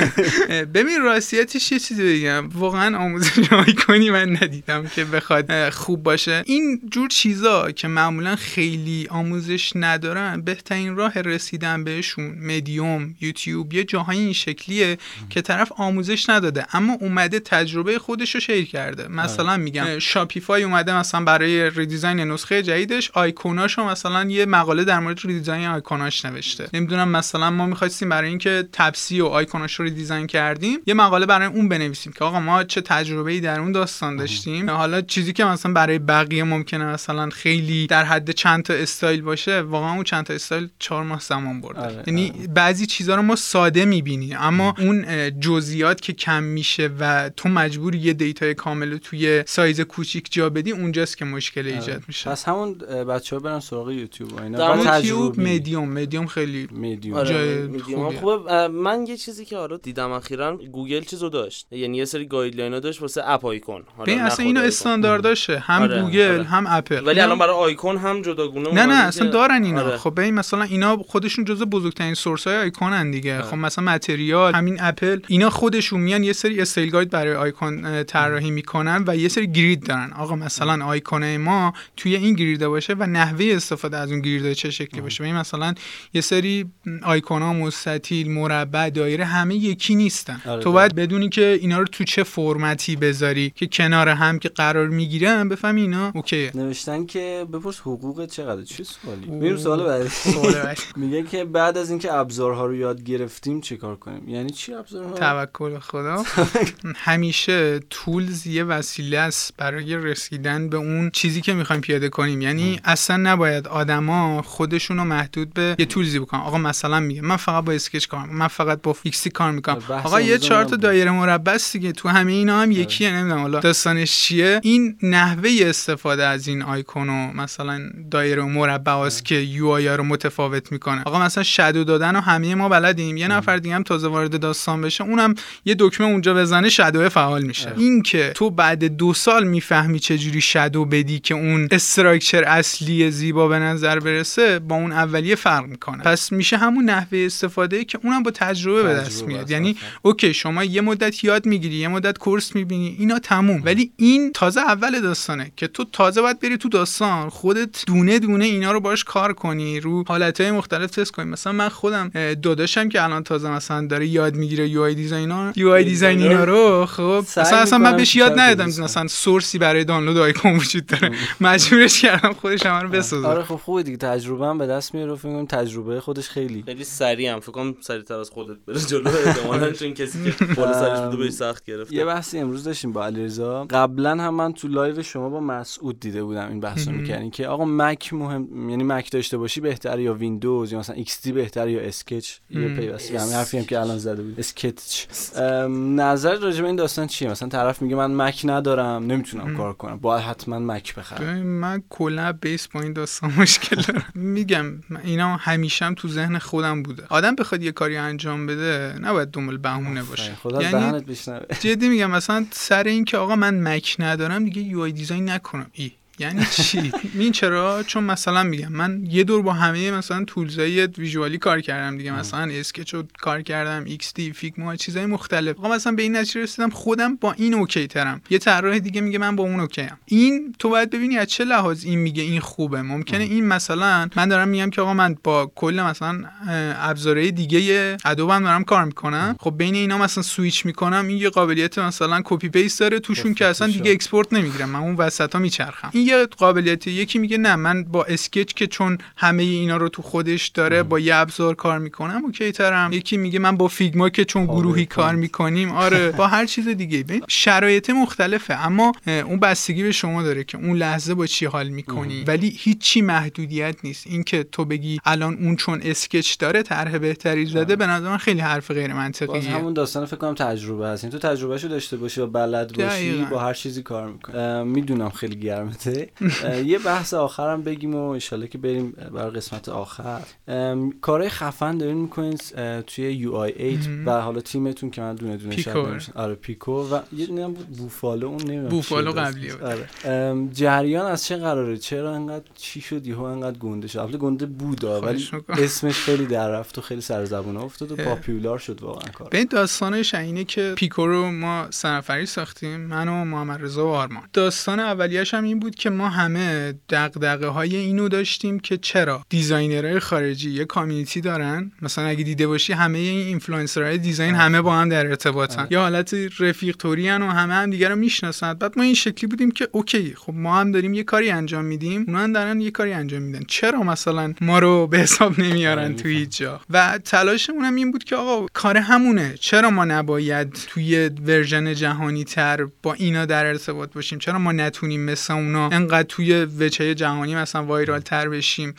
اه، ببین راستیتش یه چیزی بگم. واقعا آموزش <laughs> آیکونی من ندیدم که بخواد خوب باشه. این جور چیزا که معمولا خیلی آموزش ندارن بهترین راه رسیدن بهشون مدیوم یوتیوب یه جاهای این شکلیه که طرف آموزش نداده اما اومده تجربه خودش رو share کرده. مثلا میگم شاپیفای اومده مثلا برای redesign نسخه جدیدش آیکوناشو مثلا یه مقاله در مورد redesign icon اش نوشته. نمی‌دونم مثلا ما می‌خواستیم برای اینکه تپسی و آیکوناش رو redesign کردیم. یه مقاله برای اون بنویسیم که آقا ما چه تجربه ای در اون داستان داشتیم. حالا چیزی که مثلا برای بقیه ممکنه مثلا خیلی در حد چند تا استایل باشه واقعا اون چند تا استایل چهار ماه زمان برده. آره، یعنی بعضی چیزا رو ما ساده می‌بینیم اما اون جزئیات که کم میشه و تو مجبوری یه data ی کامل رو توی سایز کوچیک جا بدی اونجاست که مشکل ایجاد میشه. پس همون بچه ها برن سراغ یوتیوب و اینا. یوتیوب تجربی. مدیوم مدیوم خیلی میدیوم آره جای. خوبه اه، من یه چیزی که آره دیدم اخیرا گوگل چیزو داشت. یعنی یه سری guideline ها داشت واسه app icon. حالا نه اصلا اینو آیکون. استاندارداشه هم آره، گوگل آره. هم اپل. ولی الان برای آیکون هم جداگونه نه نه اصلا دارن اینا. آره. خب ببین مثلا اینا خودشون جزو بزرگترین source های آیکونن دیگه. خب مثلا Material همین اپل اینا خودشون میان یه سری style guide برای آیکون طراحی می‌کنن و یه سری grid دارن. آقا مثلا آیکون ما توی این grid باشه و نحوه استفاده از اون grid چه شکلی باشه. ببین مثلا یه سری آیکون ها مستطیل مربع دایره همه یکی نیستن. آره، تو باید بدونی که اینا رو تو چه فرمتی بذاری که کنار هم که قرار می‌گیرن بفهمی اینا؟ okay ه نوشتن که بپرس حقوق چقدر چه سوالی؟ میریم سوال بعدی. <laughs> میگه که بعد از اینکه ابزارها رو یاد گرفتیم چه کار کنیم؟ یعنی چی ابزارها؟ توکل خدا. <laughs> همیشه تولز یه وسیله است برای رسیدن به اون چیزی که می‌خوایم پیاده کنیم. یعنی اصلا نباید آدما خودشون رو محدود به یه تولزی بکنن. آقا مثلا میگه من فقط با اسکچ کار من فقط با فیکسی کار می‌کنم. آقا یه چهار تا. دایره مربع است دیگه. تو همه اینا هم یکیه نمی‌دونم حالا داستانش چیه. این نحوه استفاده از این آیکون و مثلا دایره مربع است که UI رو متفاوت می‌کنه. آقا مثلا shadow دادن و همه ما بلدیم. یه نفر دیگه هم تازه وارد داستان بشه اونم یه دکمه اونجا بزنه shadow فعال میشه. این که تو بعد دو سال می‌فهمی چجوری shadow بدی که اون structure اصلی زیبا به نظر برسه با اون اولیه فرق می‌کنه. پس میشه همون نحوه استفاده که اونم با تجربه به دست تجربه میاد یعنی. okay شما یه مدت یاد می‌گیری یه مدت course می‌بینی اینا تموم. ولی این تازه اول داستانه که تو تازه باید بری تو داستان خودت دونه دونه اینا رو باش کار کنی رو حالتهای مختلف تست کنی. مثلا من خودم داداشم که الان تازه مثلا داره یاد می‌گیره UI designer UI design اینا رو خب مثلا اصلا من بهش یاد ندادم مثلا source ی برای دانلود آیکون وجود داره. مجبورش کردم خودش همه رو بسازه آره خب خوبه دیگه. تجربه هم به دست میاره. و فکر تجربه خودش خیلی خیلی سریع هم. فکر کنم سریعتر از خودت بره جلو احتمالاً <laughs> چون کسی که بالا سرش بوده بهش سخت گرفته. یه بحثی امروز داشتیم با علیرضا. قبلا هم من تو live شما با مسعود دیده بودم این بحث رو می‌کردین که آقا Mac مهم یعنی Mac داشته باشی بهتره یا ویندوز یا مثلا XD بهتره یا Sketch؟ یه. پیوستی به همین حرفی هم که الان زده بود. Sketch. نظر راجع به این داستان چیه؟ مثلا طرف میگه من Mac ندارم نمی‌تونم کار کنم. باید حتما Mac بخرم. من کلا base با این داستان مشکل دارم. میگم من اینا همیشم تو ذهن خودم بوده. آدم بخواد یه کاری انجام بده نباید دنبال بهونه باشه. خدا یعنی دهنت بشنوه. جدی میگم مثلا سر این که آقا من Mac ندارم دیگه UI design نکنم. ای. یعنی چی؟ این چرا؟ چون مثلا میگم من یه دور با همه مثلا tools ای visual ی کار کردم دیگه. مثلا Sketch رو کار کردم XD Figma چیزای مختلف. آقا مثلا به این نتیجه رسیدم خودم با این okay ترم. یه طراح دیگه میگه من با اون okay ام این تو باید ببینی از چه لحاظ این میگه این خوبه. ممکنه این مثلا من دارم میگم که آقا من با کل مثلا ابزارهای دیگه Adobe م دارم کار می‌کنم. خب بین اینا مثلا سویچ می‌کنم این یه قابلیت مثلا copy paste داره توشون که اصلا دیگه export نمی‌گیرم. من اون وسط ها میچرخم. این یه قابلیت یکی میگه نه من با Sketch که چون همه اینا رو تو خودش داره با یه ابزار کار می‌کنم okay ترم. یکی میگه من با Figma که چون گروهی کار می‌کنیم آره <laughs> با هر چیز دیگه. ببین شرایط مختلفه اما اون بستگی به شما داره که اون لحظه با چی حال می‌کنی. ولی هیچی محدودیت نیست. اینکه تو بگی الان اون چون Sketch داره طرح بهتری زده به نظر من خیلی حرف غیر باز منطقیه همون داستان فکر کنم تجربه هست. یعنی تو تجربهشو داشته باشی و بلد باشی دقیقاً. با هر چیزی کار می‌کنی. می‌دونم خیلی گرمته. یه بحث آخرم بگیم و انشالله که بریم برای قسمت آخر کارهای خفن دارین می‌کنین توی یو آی 8 و حالا تیمتون که من دونه دونه پیکو. نمی‌شن. آره پیکو و یه نمی‌دونم بود بوفالو اون نمی‌دونم بوفالو داستانش. آره جریان از چه قراره چرا انقدر چی شد یهو انقدر گنده شد البته گنده بود ولی. اسمش خیلی در رفت و خیلی سر زبون افتاد و. پاپیولار شد واقعا کار به داستانش اینه که پیکو رو ما سه نفری ساختیم من و محمد رضا و آرمان داستان اولیش هم این بود که ما همه دغدغه های اینو داشتیم که چرا designer های خارجی یه community دارن؟ مثلا اگه دیده باشی همه این influencer های design همه با هم در ارتباطن. یه حالت رفیق توری و همه هم دیگه رو می‌شناسن. بعد ما این شکلی بودیم که okay خب ما هم داریم یه کاری انجام میدیم. اونا هم دارن یه کاری انجام میدن. چرا مثلا ما رو به حساب نمیارن توی هیچ جا؟ و تلاشمون هم این بود که آقا کار همونه. چرا ما نباید توی version جهانی تر با اینا در ارتباط باشیم؟ چرا ما نتونیم مثل اونا انقدر توی وجهه جهانی مثلا viral تر بشیم.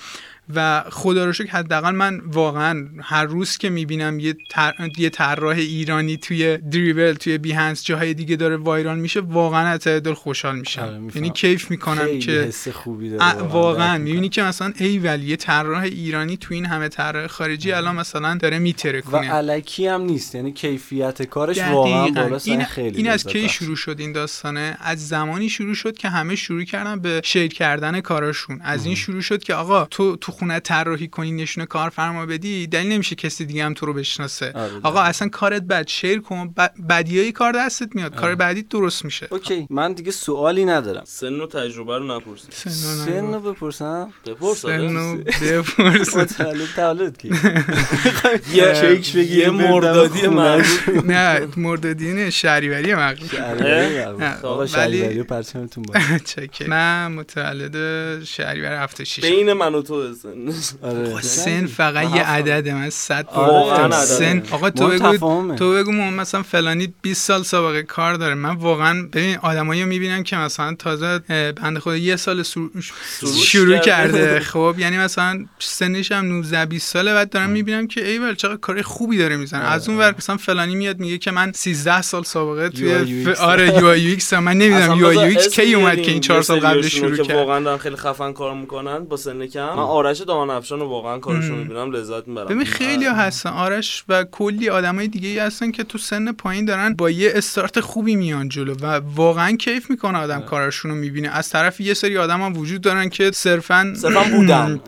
و خدا رو شکر حداقل من واقعا هر روز که می‌بینم یه تر... یه طراح ایرانی توی دریبل توی بیهنس جاهای دیگه داره وایرال میشه واقعا از دل خوشحال آره، میشم میفهم. یعنی کیف می‌کنم که حس خوبی داره. واقعا. می‌بینی که مثلا ای ولی یه طراح ایرانی تو این همه طراح خارجی الان مثلا داره میتره و علکی هم نیست. یعنی کیفیت کارش واقعا دقیقاً. بالا این, خیلی این از کی. شروع شد این داستانه؟ از زمانی شروع شد که همه شروع کردن به شیر کردن کاراشون. از این شروع شد که آقا تو تو خونه طراحی کنی نشونه کارفرما بدی دلیل نمیشه کسی دیگه هم تو رو بشناسه. آره، آقا. اصلا کارت بد شیر کن ب- بدیای کار دستت میاد. کار بعدی درست میشه. اوکی من دیگه سوالی ندارم. سن و تجربه رو نپرسید. سن رو بپرسم؟ بپرس. سنو بپرس. <laughs> تولد کی؟ <laughs> یه کیک بگیریم یه مردادی خونه. <laughs> مربوط نه شهریوری؟ بود. نه، آقا شهریوری پرچمتون با چکه من متولد شهریور 76 بین من و تو سن آره. سن فقط یه. عدده من صد بار آره، سن. آقا تو بگو. تو بگو مثلا فلانی 20 سال سابقه کار داره. من واقعا ببین آدمایی رو می‌بینم که مثلا تازه بنده خدا یه سال سرو- شروع کرده. خب یعنی مثلا سنش هم 19 20 ساله. بعد دارم می‌بینم که ای ول چقدر کار خوبی داره می‌زنه. از اون ور مثلا فلانی میاد میگه که من 13 سال سابقه توی ف... آره UI UX. من نمی‌دونم UI UX کی اومد که این 4 سال قبلش شروع کرد. واقعا دارن خیلی خفن کار می‌کنن با سن کم. من آرش دهان افشان رو واقعا کارشون می‌بینم لذت می‌برم. ببین خیلی ها هستن. آرش و کلی آدمای دیگه ای هستن که تو سن پایین دارن با یه استارت خوبی میان جلو و واقعا کیف می‌کنه آدم کارشون رو می‌بینه. از طرف یه سری آدم هم وجود دارن که صرفا صرفا بودن.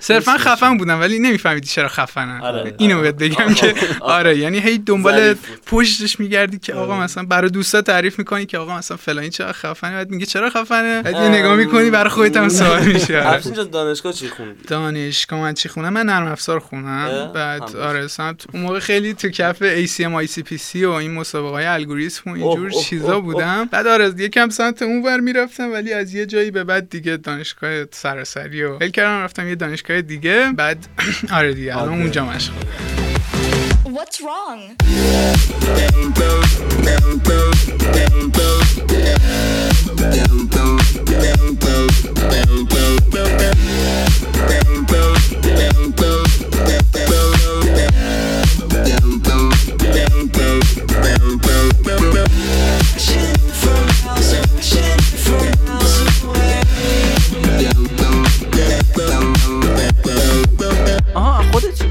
صرفا خفن بودن ولی نمیفهمیدی چرا خفنن. آره. اینو بهت بگم که آره یعنی هی دنبال. پشتش میگردی که آقا مثلا برای دوستا تعریف می‌کنی که آقا مثلا فلانی چرا خفنه؟ بعد میگه چرا خفنه؟ بعد یه نگاه می‌کنی برای خودت هم سوال میشه. آره. افشین جان دانشگاه چی؟ خوندی؟ دانشگاه من چی خونم؟ من نرم افزار خونم؟ بعد آره سمت اون موقع خیلی تو کف ACM ICPC و این مسابقه های الگوریتم و اینجور چیزا بودم. بعد آره یکم سمت اون ور می‌رفتم ولی از یه جایی به بعد دیگه دانشگاه سراسری و ول کردم رفتم یه دانشگاه دیگه. بعد <clears throat> آره دیگه الان آره. اونجا مشغول What's wrong?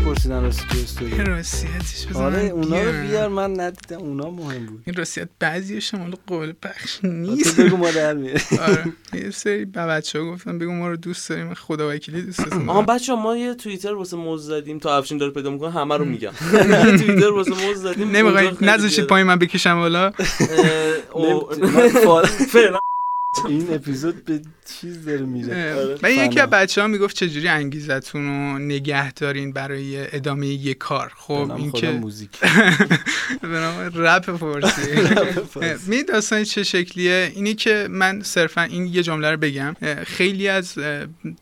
پرسیدن راستی تو استوری؟ راستیتش بزن آره اونا رو. بیار من ندیدم. اونا مهم بود. این راستیت بعضیش مال قابل پخش تو نیست. بگو ما در <laughs> آره یه سری به بچه ها گفتم بگو ما رو دوست داریم خدا وکیلی دوستتون آها دارم. بچه ما یه توییتر واسه موز زدیم تا افشین داره پیدا می‌کنه همه رو میگم. <laughs> یه توییتر واسه موز زدیم نمی‌خوای نذاشید. پایین من بکشم <laughs> فعلا فعلا <laughs> این اپیزود به چیز داره میره. آره. و یکی. از بچه ها می‌گفت چجوری انگیزتون رو نگه دارین برای ادامه یه کار. خب این که موزیک. <laughs> به نام رپ فارسی. <laughs> می داستان چه شکلیه؟ اینی که من صرفا این یه جمله رو بگم. خیلی از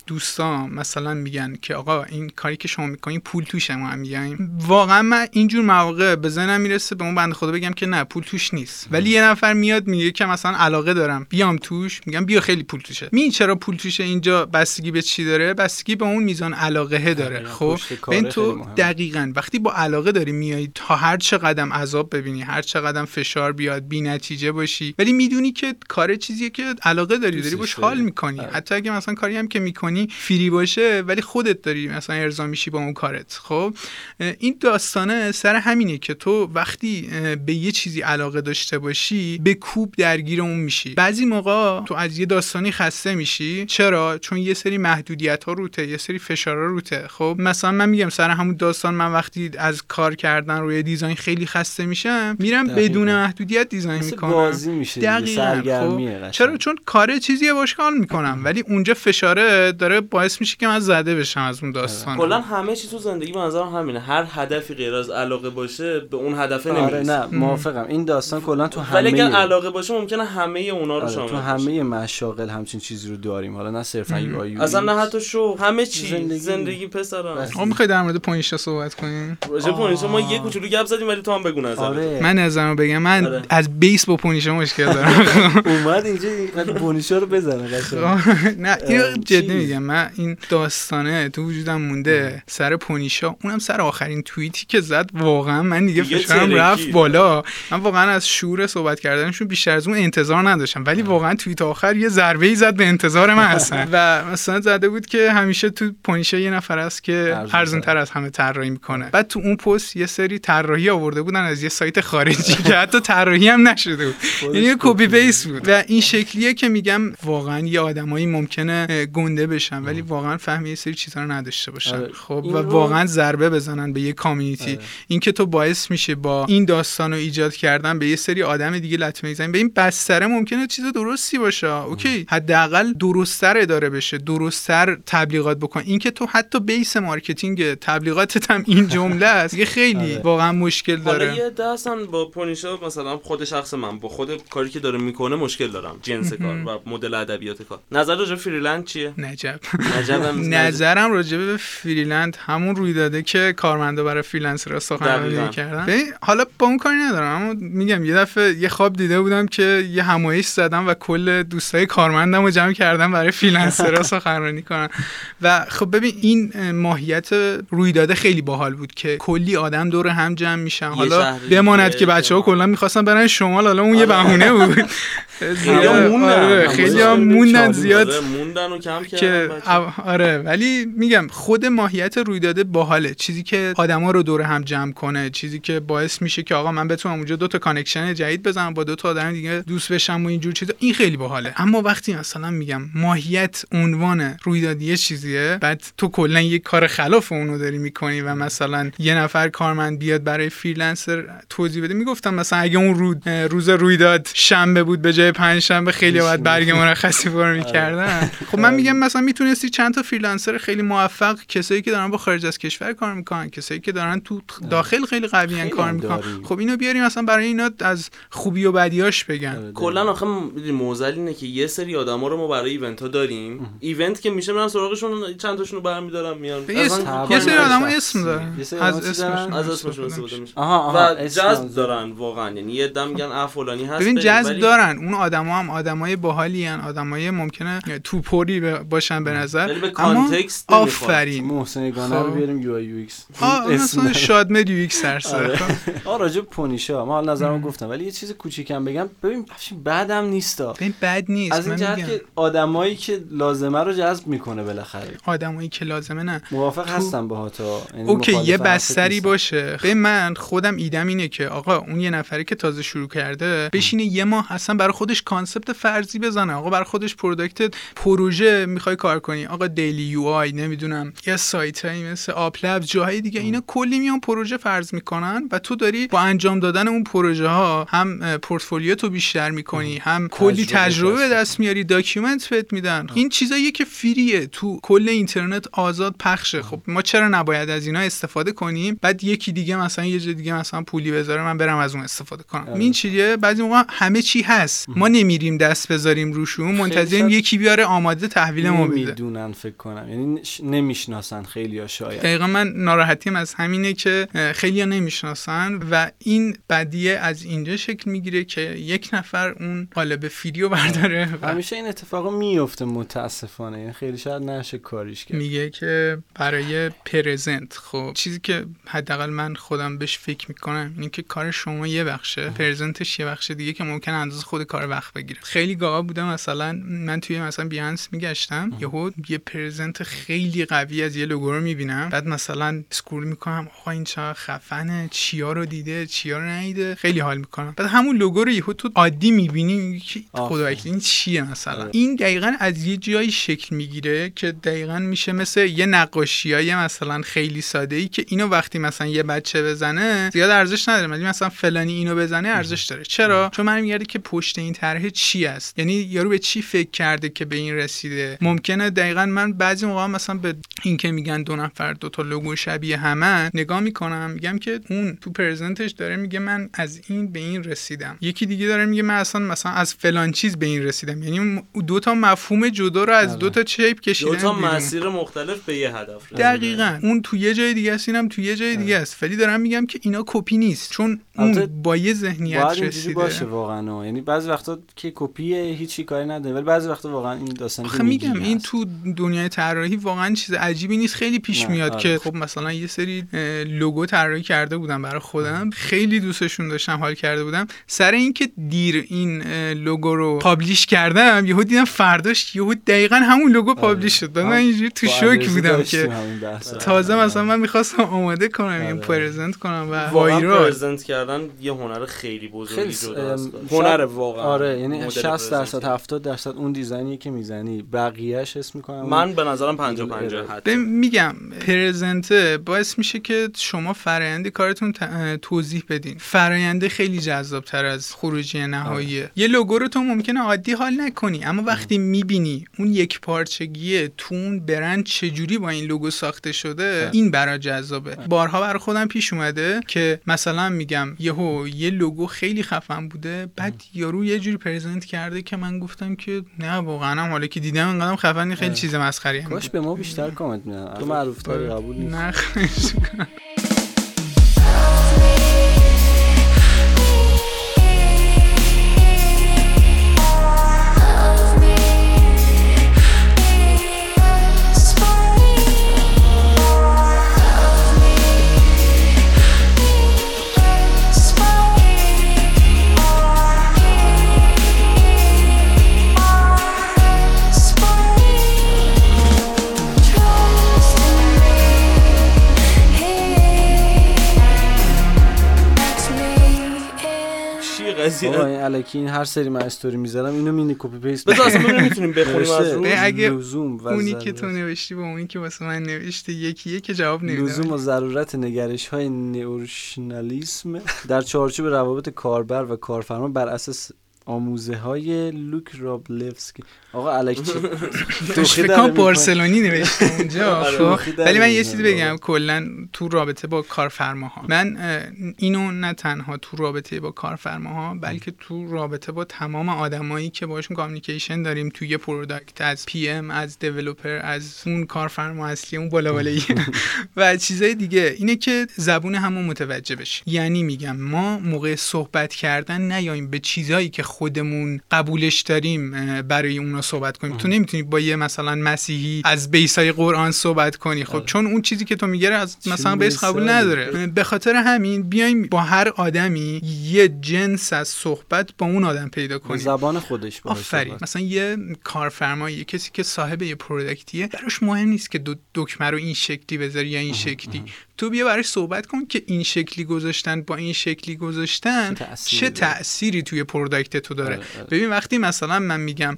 دوستان مثلا میگن که آقا این کاری که شما می‌کنین پول توشه ما هم میگیم. واقعا من اینجور مواقع به ذهنم می‌رسه به اون بنده خدا بگم که نه پول توش نیست. ولی یه نفر میاد میگه که مثلا علاقه دارم بیام توش میگم بیا خیلی پول توشه می چرا پول توشه اینجا بستگی به چی داره بستگی به اون میزان علاقه داره. خب ببین خیلی تو. دقیقا وقتی با علاقه داری میای تا هر چه قدم عذاب ببینی هر چه قدم فشار بیاد بی نتیجه باشی ولی می‌دونی که کار چیزیه که علاقه داری داری باش. حال می‌کنی آره. حتی اگه مثلا کاری هم که می‌کنی فری باشه ولی خودت داری مثلا ارضا میشی با اون کارت خب این داستانه سر همینه که تو وقتی به یه چیزی علاقه داشته باشی به کوب درگیر اون میشی بعضی موقع حالا تو از یه داستانی خسته میشی؟ چرا؟ چون یه سری محدودیت ها روته یه سری فشارا روته. خب مثلا من میگم سر همون داستان من وقتی از کار کردن روی دیزاین خیلی خسته میشم میرم دقیقاً. بدون محدودیت دیزاین می‌کنم. بازی میشه دقیقاً. سرگرمیه خب. چرا؟ چون کار چیزیه باش کار می‌کنم. ولی اونجا فشاره داره باعث میشه که من زده بشم از اون داستان. کلا همه چیز تو زندگی به نظرم همینه. هر هدفی غیر از علاقه باشه به اون هدف آره. نمی‌رسی. نه موافقم. این داستان کلا تو ولی اگر همه علاقه باشه ممکنه همه اونا رو آره، شامل. همه مشاغل همچین چیزی رو داریم. حالا نه صرفا یو آی اصلا نه حتی شو همه چی زندگی. زندگی, بس. آقا می‌خوای در مورد پونیشا صحبت کنیم؟ راجع پونیشا ما یه کوچولو گپ زدیم ولی تو هم بگو نظرت آره. من نظرمو بگم. من آره. از بیس با پونیشا مشکل دارم. <laughs> اومد اینجا اینقدر بونیشا رو بزنه قشنگ. نه اینو جدی. میگم. من این داستانه تو وجودم مونده. سر پونیشا اونم سر آخرین توییتی که زد واقعا من دیگه فشارم. رفت بالا. من واقعا از شور صحبت کردنشون بیشتر از اون انتظار نداشتم. ولی واقعا توییت آخر یه ضربه ای زد به انتظار من اصلا <laughs> و مثلا زده بود که همیشه تو پونیشا یه نفر هست که. ارزون تر از همه طراحی می‌کنه. بعد تو اون پست یه سری طراحی آورده بودن از یه سایت خارجی <laughs> که حتی طراحی هم نشده بود. یعنی یه copy base بود. و این شکلیه که میگم واقعا یه آدمایی ممکنه گنده بشن ولی واقعا فهم یه سری چیزا رو نداشته باشن. آره. خب و واقعا ضربه بزنن به یه community آره. این که تو باعث میشه با این داستان رو ایجاد کردن به یه سری آدم دیگه لطمه می‌زنی. به این بستره ممکنه چیز درستی باشه. okay. حداقل درستتر اداره بشه درستتر تبلیغات بکن. این که تو حتی base marketing تبلیغاتت هم این جمله است دیگه خیلی آره. واقعا مشکل حالا داره. یه داستان با پونیشا مثلا خود شخص من با خود کاری که داره می‌کنه مشکل دارم. جنس کار و مدل ادبیات کار. نظر راجع freelanced چیه؟ عجب. <laughs> نظرم راجع به freelanced همون رویداده که کارمندا برای freelancer سخنرانی دقیقاً. کردن. ببین، حالا با اون کاری ندارم اما میگم یه دفعه یه خواب دیده بودم که یه همایش زدم و کل دوستای کارمندم رو جمع کردم برای freelancer ها <laughs> سخنرانی کنن و خب ببین این اه، ماهیت رویداده خیلی باحال بود که کلی آدم دور هم جمع میشن. حالا بماند که بچه ها. کلا می‌خواستن برن شمال حالا اون یه بهونه بود. <laughs> خیلی ها موندن. آره، ها زیاد. آره، موندن و کم که آره ولی میگم خود ماهیت رویداده باحاله. چیزی که آدما رو دور هم جمع کنه چیزی که باعث میشه که آقا من بتونم اونجا دو تا connection جدید بزنم با دو تا آدم دیگه دوست بشم و اینجور چیزا این خیلی باحاله. اما وقتی مثلا میگم ماهیت عنوان رویدادی یه چیزیه بعد تو کلا یه کار خلاف اونو داری می‌کنی و مثلا یه نفر کارمند بیاد برای freelancer توضیح بده. می‌گفتم مثلا اگه اون روز رویداد شنبه بود به جای پنج شنبه خیلی باید برگ مرخصی پر می‌کردن. خب من میگم مثلا می‌تونستی چند تا freelancer خیلی موفق کسایی که دارن با خارج از کشور کار می‌کنن کسایی که دارن تو داخل خیلی قوی خیلی کار می‌کنن. خب اینو بیاریم مثلا برای اینا از خوبی و بدیاش بگن. کلا آخه می‌دونی معضل اینه که یه سری آدما رو ما برای event ها داریم event که میشه میرن سراغشون چند تاشون رو برمیدارم میان. یه اسم- سری. آدم اسم دارن. از؟ اسمشون از اسمشون میشه. استفاده میشه. آها و آها اسم جذب. دارن واقعا. یعنی یه دم میگن اه فلانی هست ببین جذب ولی- دارن. اون آدما هم آدمای باحالی ان آدمای ممکنه توپری باشن به نظر. ولی به context. آفرین. محسن یگانه رو خب. بیاریم UI UX. مثلا شادمهر UX آره. آه راجع به پونیشا. ما حالا نظرمو گفتم. ولی یه چیز کوچیکم بگم. ببین بعدم نیستا. بد نیست از این جهت. که آدمایی که لازمه رو جذب می‌کنه بالاخره. آدمایی که لازمه نه. موافق هستم با تا okay یه بستری باشه. به من خودم ایدم اینه که آقا اون یه نفری که تازه شروع کرده بشینه یه ماه اصلا برای خودش concept فرضی بزنه. آقا برای خودش product پروژه می‌خوای کار کنی. آقا Daily UI نمی‌دونم یه سایت هایی مثل Uplabs جاهای دیگه. اینا کلی میان پروژه فرض می‌کنن و تو داری با انجام دادن اون پروژه ها هم پورتفولیو تو بیشتر می‌کنی هم کلی تجربه به. دست. میاری document بهت میدن. این چیزاییه که free ه. تو کل اینترنت آزاد پخشه. خب ما چرا نباید از اینا استفاده کنیم؟ بعد یکی دیگه مثلا یه جای دیگه مثلا پولی بذاره من برم از اون استفاده کنم. این چیه بعضی موقع همه چی هست. ما نمیریم دست بذاریم روشون منتظریم یکی بیاره آماده تحویل ما بده. می‌دونن فکر کنم. یعنی نمی‌شناسن خیلی شاید. دقیقا من ناراحتیم از همینه که خیلی نمی‌شناسن و این بدیه از اینجا شکل می‌گیره که یک نفر اون قالب ایده رو برداره. و <laughs> همیشه این اتفاقا میفته متاسفانه. یعنی خیلی شاید نشه کاریش کرد. میگه که برای present خب چیزی که حداقل من خودم بهش فکر می‌کنم اینه که کار شما یه بخشه. present ش یه بخشه دیگه که ممکن اندازه خود کار وقت بگیره. خیلی گاها بوده مثلا من توی مثلا Behance میگشتم یهو یه present خیلی قوی از یه لوگو رو می‌بینم. بعد مثلا scroll می‌کنم آقا این چقدر خفنه چیا رو دیده چیا رو ندیده خیلی حال می‌کنم. بعد همون لوگو رو یهو تو عادی می‌بینی که این چیه مثلا؟ آره. این دقیقا از یه جایی شکل می‌گیره که دقیقا میشه مثل یه نقاشی های مثلا خیلی ساده ای که اینو وقتی مثلا یه بچه بزنه زیاد ارزش نداره. ولی مثلا فلانی اینو بزنه ارزش داره. چرا؟ چون من میگرده که پشت این طرح چی است؟ یعنی یارو به چی فکر کرده که به این رسیده؟ ممکنه دقیقا من بعضی موقع مثلا به این که میگن دو نفر دو تا لوگو شبیه همه نگاه می‌کنم میگم که اون تو پرزنتش داره میگه من از این به این رسیدم. یکی دیگه داره میگه من اصلا مثلا از فلان چیز به این رسیدم. یعنی اون دو تا مفهوم جدا رو از دو تا شیپ کشیدن دو تا. مسیر مختلف به یه هدف رسیدن. دقیقا. اون تو یه جای دیگه است اینم تو یه جای دیگه است. ولی دارم میگم که اینا کپی نیست. چون اون با یه ذهنیت رسیده. باشه واقعا. یعنی بعضی وقتا که کپیه هیچی کاری نداره. ولی بعضی وقتا واقعا این داستان میگم این تو دنیای طراحی واقعا چیز عجیبی نیست خیلی پیش نه، میاد آره. که خب مثلا یه سری لوگو طراحی کرده بودم برای خودم خیلی دوستشون داشتم حال کرده بودم. سر اینکه دیر این لوگو رو publish کردم یهو دیدم فرداش یهو دقیقا همون لوگو publish شد. بعد من اینجوری تو شوک بودم که تازه مثلا من می‌خواستم آماده کنم این آره. present کنم و viral. present کردن یه هنر خیلی بزرگی هنر واقعا آره یعنی مدل 60 درصد present. 70 درصد اون design ی که می‌زنی. بقیهش اسم می‌کنم من به نظرم 50 50 آره. حتی میگم present ه باعث میشه که شما فرایند کارتون توضیح بدین. فراینده خیلی جذاب تر از خروجی نهاییه یه لوگو رو تو ممکنه عادی حال نکنی اما وقتی می‌بینی اون یکپارچگیه تو اون برند چجوری با این لوگو ساخته شده این برا جذابه. بارها برای خودم پیش اومده که مثلا میگم یهو یه لوگو خیلی خفن بوده بعد یارو یه جوری present کرده که من گفتم که نه واقعا هم حالا که دیدم انقدرم خفنی خیلی چیز مسخره کاش به ما بیشتر کامنت میدن تو معروف تری قبول نیست. این الکی این هر سری من استوری می‌ذارم اینو مینی کپی پیست بذار اصلا ببینیم می‌تونیم بخونیم از رو اگه لزوم و اونی. که تو نوشتی با اونی که واسه من نوشته یکیه که جواب نمیده لزوم و ضرورت نگرش های نئورشنالیسم در چارچوب روابط کاربر و کارفرما بر اساس آموزه های لوک رابلفسکی. آقا الکی <laughs> فکر. بارسلونی نوشته اونجا آره، خب. ولی من یه چیزی. بگم کلا تو رابطه با کارفرماها. من اینو نه تنها تو رابطه با کارفرماها بلکه تو رابطه با تمام آدمایی که باشون communication داریم توی یه product از PM از developer از اون کارفرما اصلی اون بالا بالایی <laughs> و چیزای دیگه. اینه که زبون همون متوجه بشیم. یعنی میگم ما موقع صحبت کردن نیایم به چیزایی که خودمون قبولش داریم برای اونا صحبت کنیم. تو نمی‌تونی با یه مثلا مسیحی از base های قرآن صحبت کنی. خب چون اون چیزی که تو می‌گیره از مثلا base قبول؟ نداره. به خاطر همین بیایم با هر آدمی یه جنس از صحبت با اون آدم پیدا کنیم. زبان خودش آفرین. مثلا یه کارفرما یه کسی که صاحب یه product یه براش مهم نیست که دو دکمه رو این شکلی بذاری یا این شکلی. تو بیا براش صحبت کن که این شکلی گذاشتن با این شکلی گذاشتن چه تأثیری چه داره؟ تأثیری توی product تو داره. آره، آره. ببین وقتی مثلا من میگم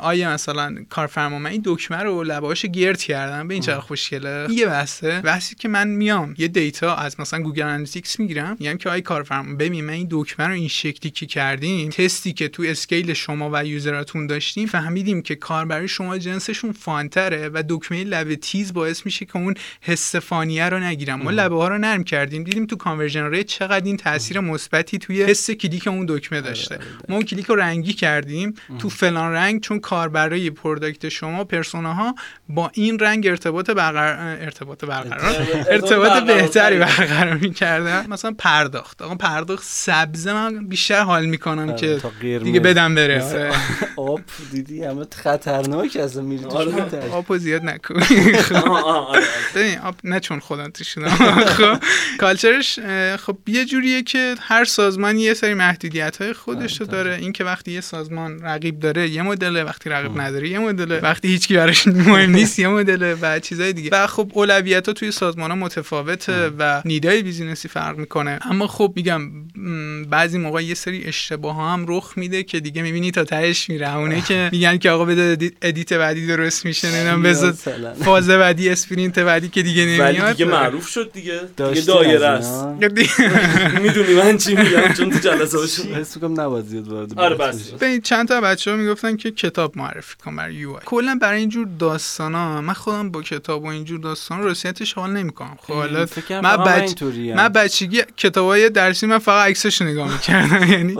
آیا مثلا کارفرما من این دکمه رو لباش گرد کردم به این چقدر خوشگله؟ یه بحثه. بحثی که من میام یه data از مثلا Google Analytics می‌گیرم میگم که آیا کارفرما ببین من این دکمه رو این شکلی که کردیم تستی که تو scale شما و user اتون داشتیم فهمیدیم که کاربری شما جنسشون fun تره و دکمه لبه تیز باعث میشه که اون حس fun یه رو نگیرن ما لبه ها رو نرم کردیم. دیدیم تو conversion rate چقدر این تاثیر مثبتی توی حس کلیک اون دکمه داشته. ما اون کلیک رو رنگی کردیم. تو فلان رنگ چون کاربرای product شما persona ها با این رنگ ارتباط برقرار ارتباط برقرار. ارتباط. بهتری برقرار. می‌کردن. مثلا پرداخت. آقا پرداخت سبزه من بیشتر حال می‌کنم آره، که. دیگه بدم بره آره. آپ دیدی؟ همه خطرناک اصلا میری. آپو زیاد نکن. <laughs> ببین آپ نه چون خودم توش بودم خب culture ش خب یه جوریه که هر سازمان یه سری محدودیت های خودش رو داره. این که وقتی یه سازمان رقیب داره یه مدله. وقتی رقیب نداره یه مدله. وقتی هیچکی براش مهم نیست یه مدله و چیزای دیگه. و خب اولویت ها توی سازمان ها متفاوته و need های business ی فرق می‌کنه. اما خب میگم بعضی موقع یه سری اشتباه ها هم رخ میده که دیگه می‌بینی تا تهش میره. اونه که میگن که آقا بده edit- بعدی درست میشه نمی‌دونم بذار. فاز بعدی sprint بعدی که دیگه نمیاد. دیگه معروف شد دیگه. دیگه دایره است؟ <laughs> می‌دونی من چی میگم چون تو جلسه هاشون. حس می‌کنم نباید زیاد وارد آره بس. بشی. به چند تا بچه ها می‌گفتن که کتاب معرفی کن برای UX کلا برای اینجور داستان ها من خودم با کتاب و اینجور داستان راستیتش حال نمی‌کنم. خب حالا من فقط من بچ... اینطوریم. من بچگی کتابای درسی من فقط عکساشو نگاه می‌کردم. <laughs> یعنی.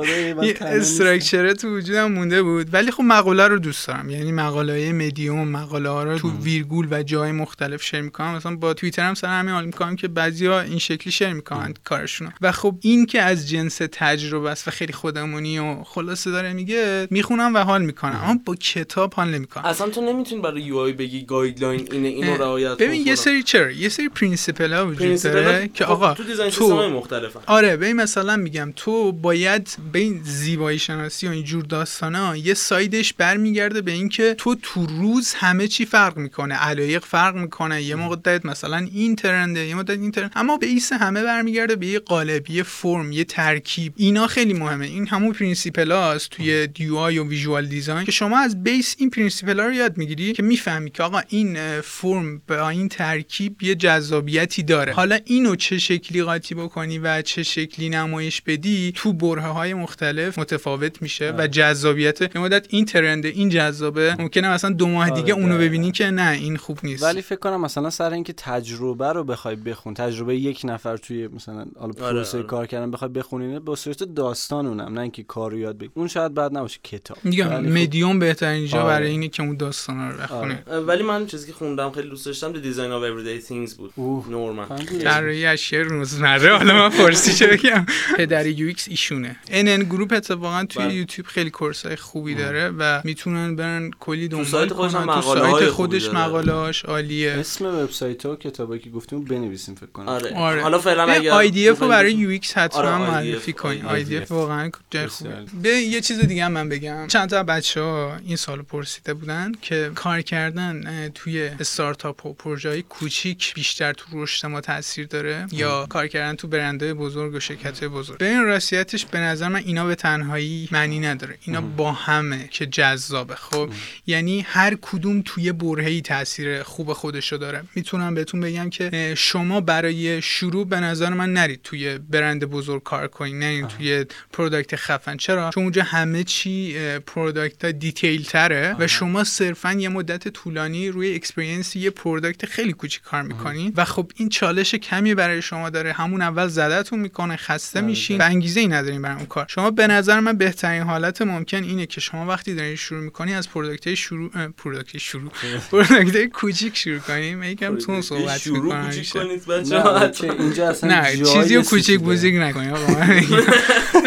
structure ه تو وجودم مونده بود. ولی خب مقاله رو دوست دارم. یعنی مقاله های مدیوم مقاله ها رو تو ویرگول و جای مختلف share می‌کنم. مثلا با توییتر هم سر همین حال می‌کنم که بعضیا این شکلی share می‌کنن کارشونو. و خب این که از جنس تجربه است و خیلی خودمونی و خلاصه داره میگه می‌خونم و حال می‌کنم. اما با کتاب حال نمی‌کنم. اصلا تو نمی‌تونی برای UI بگی guideline اینه اینو رعایت ببین یه. سری چرا؟ یه سری principle ها وجود داره که خب آقا تو design تو- مختلفن آره ببین مثلا میگم تو باید به این زیبایی شناسی و اینجور داستانا یه side ش برمیگرده به اینکه تو تو روز همه چی فرق می‌کنه. علایق فرق می‌کنه. یه مدت مثلا این trend ه یه مدت این اما base همه برمیگرده به یه قالب یه فرم یه ترکیب. اینا خیلی مهمه. این همون principle هاست توی UI و visual design که شما از base این principle ها رو یاد می‌گیری که می‌فهمی که آقا این فرم با این ترکیب یه جذابیتی داره. حالا اینو چه شکلی قاطی بکنی و چه شکلی نمایش بدی تو بره های مختلف متفاوت میشه و جذابیت. یه مدت این ترنده این جذابه. ممکنه مثلا دو ماه دیگه آره، اونو. ببینی که نه این خوب نیست. ولی فکر کنم مثلا سر اینکه تجربه رو بخوای بخون تجربه یک نفر توی مثلا حالا پروسه آره. کار کردن بخوای بخونینه به صورت داستان اونم نه اینکه کار رو یاد بگی اون شاید بعد نباشه کتاب میگم ولی خب- مدیوم بهترین جا آره. برای اینه که اون داستانا رو آره. ولی من چیزی که خوندم خیلی دوست داشتم The Design of Everyday Things بود. نورمن؟ طراحی اشیاء روزمره حالا من فارسی چه بگم پدر UX ایشونه NN Group اتفاقا توی بله. یوتیوب خیلی course های خوبی داره و می‌تونن برن کلی دنبال سایت خودش هم کنن. تو سایت خودش داره. مقالهاش عالیه اسم وبسایت ها کتابایی که گفتیم رو بنویسیم فکر کنم آره. آره. حالا فعلا IDF رو برای UX حتما آره، معرفی IDF. دی IDF. اف واقعا جای خوبه. به یه چیز دیگه هم من بگم چند تا بچه ها این سوال پرسیده بودن که کار کردن توی استارتاپ و پروژه های کوچیک بیشتر تو رشد ما تاثیر داره یا کار کردن تو برندهای بزرگ و شرکت بزرگ به این راستیتش به نظر من اینا به تنهایی معنی نداره اینا با همه که جذابه خب یعنی هر کدوم توی برهه‌ای تاثیر خوب خودشو داره می‌تونم بهتون بگم که شما برای شروع به نظر من نرید توی برند بزرگ کار کنید نرید توی product خفن. چرا؟ چون اونجا همه چی product detail تره و شما صرفا یه مدت طولانی روی experience یه product خیلی کوچیک کار می‌کنین و خب این چالش کمی برای شما داره. همون اول زدتون می‌کنه خسته میشین و انگیزه ای ندارین برای اون کار. شما به نظر من بهترین حالت ممکن اینه که شما وقتی دارین شروع می‌کنی از product شروع product شروع <laughs> product کوچیک شروع کنیم یکم تون صحبت می‌کنم همیشه. کنید بچه ها اینجا اصلا نه چیزی رو کوچیک داره. بزرگ نکنی آقا. من <laughs> میگم.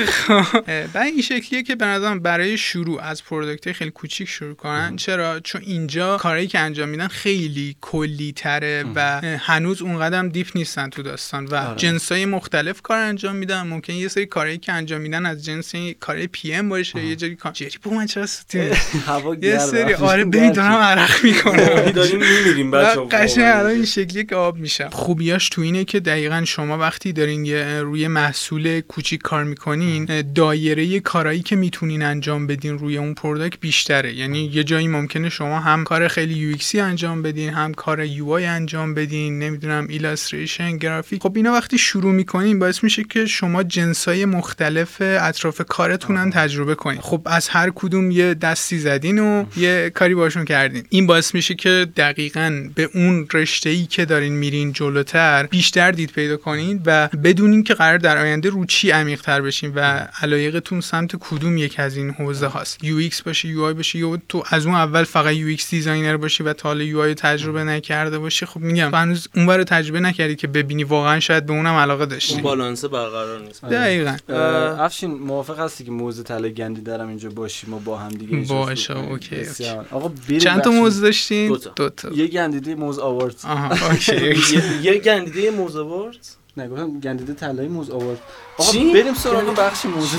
خب، بعد این شکلیه که به نظرم برای شروع از product خیلی کوچیک شروع کنن. چرا؟ چون اینجا کارهایی که انجام میدن خیلی کلی تره و هنوز اون قدم deep نیستن تو داستان و آره. جنسای مختلف کار انجام میدن. ممکن یه سری کارهایی که انجام میدن از جنس کار PM باشه یه جایی کار جری بو من چرا سوتی هوا یه. سری آره ببین دارم عرق می‌کنم. <laughs> داریم میمیریم بچه ها قشنگ الان این شکلیه که آب میشم. خوبیاش تو اینه که دقیقا شما وقتی دارین یه روی محصول کوچیک کار می‌کنین دایره کارایی که می‌تونین انجام بدین روی اون product بیشتره. یعنی یه جایی ممکنه شما هم کار خیلی یو انجام بدین هم کار یو انجام بدین نمی‌دونم illustration گرافیک خب اینا وقتی شروع می‌کنین باعث میشه که شما جنسای مختلف اطراف کارتون هم تجربه کنین. خب از هر کدوم یه دستی زدین و یه کاری باشون کردین. این باعث میشه که دقیقا به اون رشته ای که دارین میرین جلوتر بیشتر دید پیدا کنین و بدونین که قرار در آینده رو چی عمیق تر بشین و علایقتون سمت کدوم یک از این حوزه هاست. UX باشه UI باشه یا تو از اون اول فقط UX designer باشی و تا حالا UI تجربه نکرده باشی خب میگم هنوز اون رو تجربه نکردی که ببینی واقعا شاید به اونم علاقه داشتی. اون بالانس برقرار نیست. دقیقا. اه، افشین موافق هستی که موز گندیده رو هم اینجا باشیم و با هم دیگه باشه،؟ OK، بسیار. آقا چند تا بخش- موز داشتین. دو تا. یه گندیده موز آورد آها اوکی <laughs> یه- گندیده موز آورد نه گفتم گندیده طلایی موز آورد آقا چی؟ بریم سراغ بخش موزه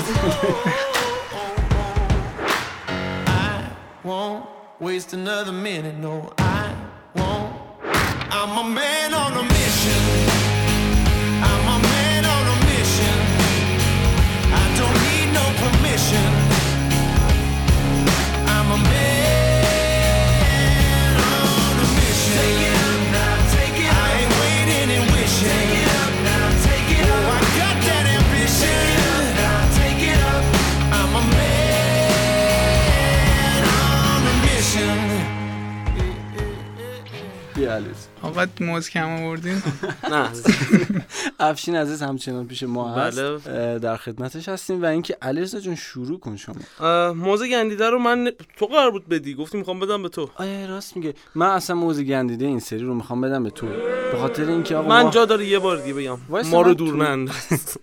won't waste another minute. No, I won't. I'm a man on a mission. آقا موز کم آوردین. <laughs> نه. افشین عزیز همچنان پیش ما هست. بله. در خدمتش هستیم و اینکه علیرضا جون شروع کن شما. اه، موز گندیده رو من تو قرار بود بدی؟ گفتی می‌خوام بدم به تو. آیا راست میگه. من اصلا موز گندیده این سری رو می‌خوام بدم به تو. به خاطر اینکه آقا من جا داره یه بار دیگه بگم. ما رو دور ننداز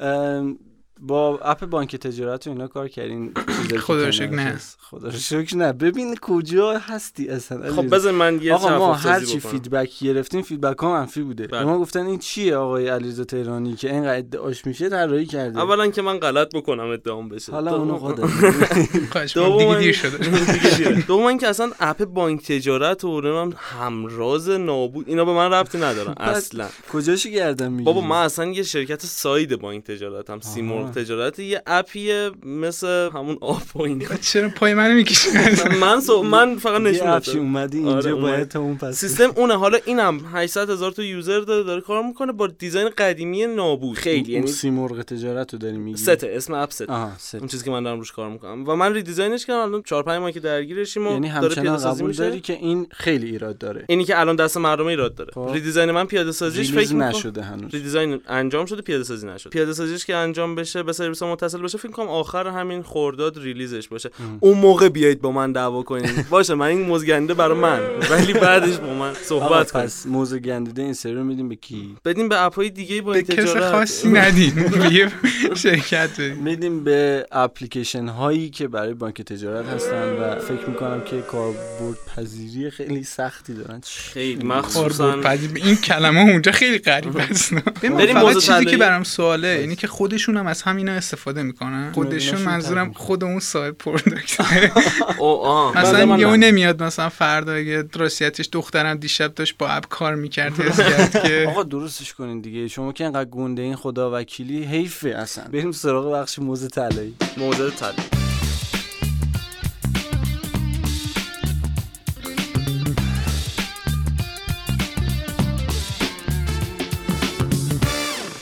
<laughs> با اپ بانک تجارت و اینا کار کردین که <coughs> خدا رو شکر نه. خدا رو شکر نه ببین کجا هستی اصلا خب. بذار من یه آقا ما هر چی. feedback گرفتیم feedback ها منفی بوده بله. به ما گفتن این چیه آقای علیرضا تهرانی که اینقدر ادعاش میشه طراحی کرده اولا که من غلط بکنم ادعام بشه حالا اونو <laughs> می‌کنم. دیگه دیر شده. <laughs> دوم اینکه اصلا اپ بانک تجارت و نمی‌دونم همراز نابود اینا به من ربطی ندارن اصلا کجاشو گردن می‌گیری بابا من اصلا یه شرکت ساید بانک تجارت هم سیمرغ آها. تجارت. یه اپیه مثل همون آب و اینا. <laughs> چرا پای منو می‌کشی؟ <laughs> من سو من فقط یه نشون دادم اومدی اینجا آره، اومد. باید تا اون پس. سیستم اونه. حالا اینم 800 هزار تا یوزر داره داره کار می‌کنه. با دیزاین قدیمی نابود. خیلی. یعنی سیمرغ تجارت رو داری میگی؟ سته. اسم اپ ست آها ست اون چیزی که من دارم روش کار می‌کنم. و من redesign ش کردم. الان 4 5 ماه که درگیرشیم و یعنی داره همچنان پیاده سازی قبول میشه. داری که این خیلی ایراد داره. اینی که الان دست مردم ایراد داره. خب. redesign من پیاده سازیش فکر نشده هنوز. redesign انجام شده پیاده سازی نشد پیاده سازیش که انجام بشه به سرویس متصل بشه فکر کنم آخر همین خرداد release ش باشه. اون موقع بیایید با من دعوا کنین. <laughs> باشه من این مزگنده برای من ولی بعدش با من صحبت کنین. پس موز گندیده این سری رو میدیم به کی؟ بدیم به اپهای دیگه با به کس خاصی <laughs> <laughs> یه شرکت میدیم به اپلیکیشن هایی که برای بانک تجارت هستن و فکر می‌کنم که کاربرد پذیری خیلی سختی دارن. خیلی مخصوصا این کلمه اونجا خیلی غریب است. بریم موضوع چیزی. که برام سواله اینه که خودشون هم از همینا استفاده می‌کنن. خودشون خودشون منظورم. خود اون صاحب product <laughs> مثلا یهو نه. نمیاد مثلا فردا اگه راستیتش دخترم دیشب داشت با اپ کار می‌کرد <laughs> که آقا درستش کنین دیگه. شما که انقدر گنده این خدا وکیلی حیفه اصلا. بریم سراغ بخش موزه طلایی. موضوع طلایی.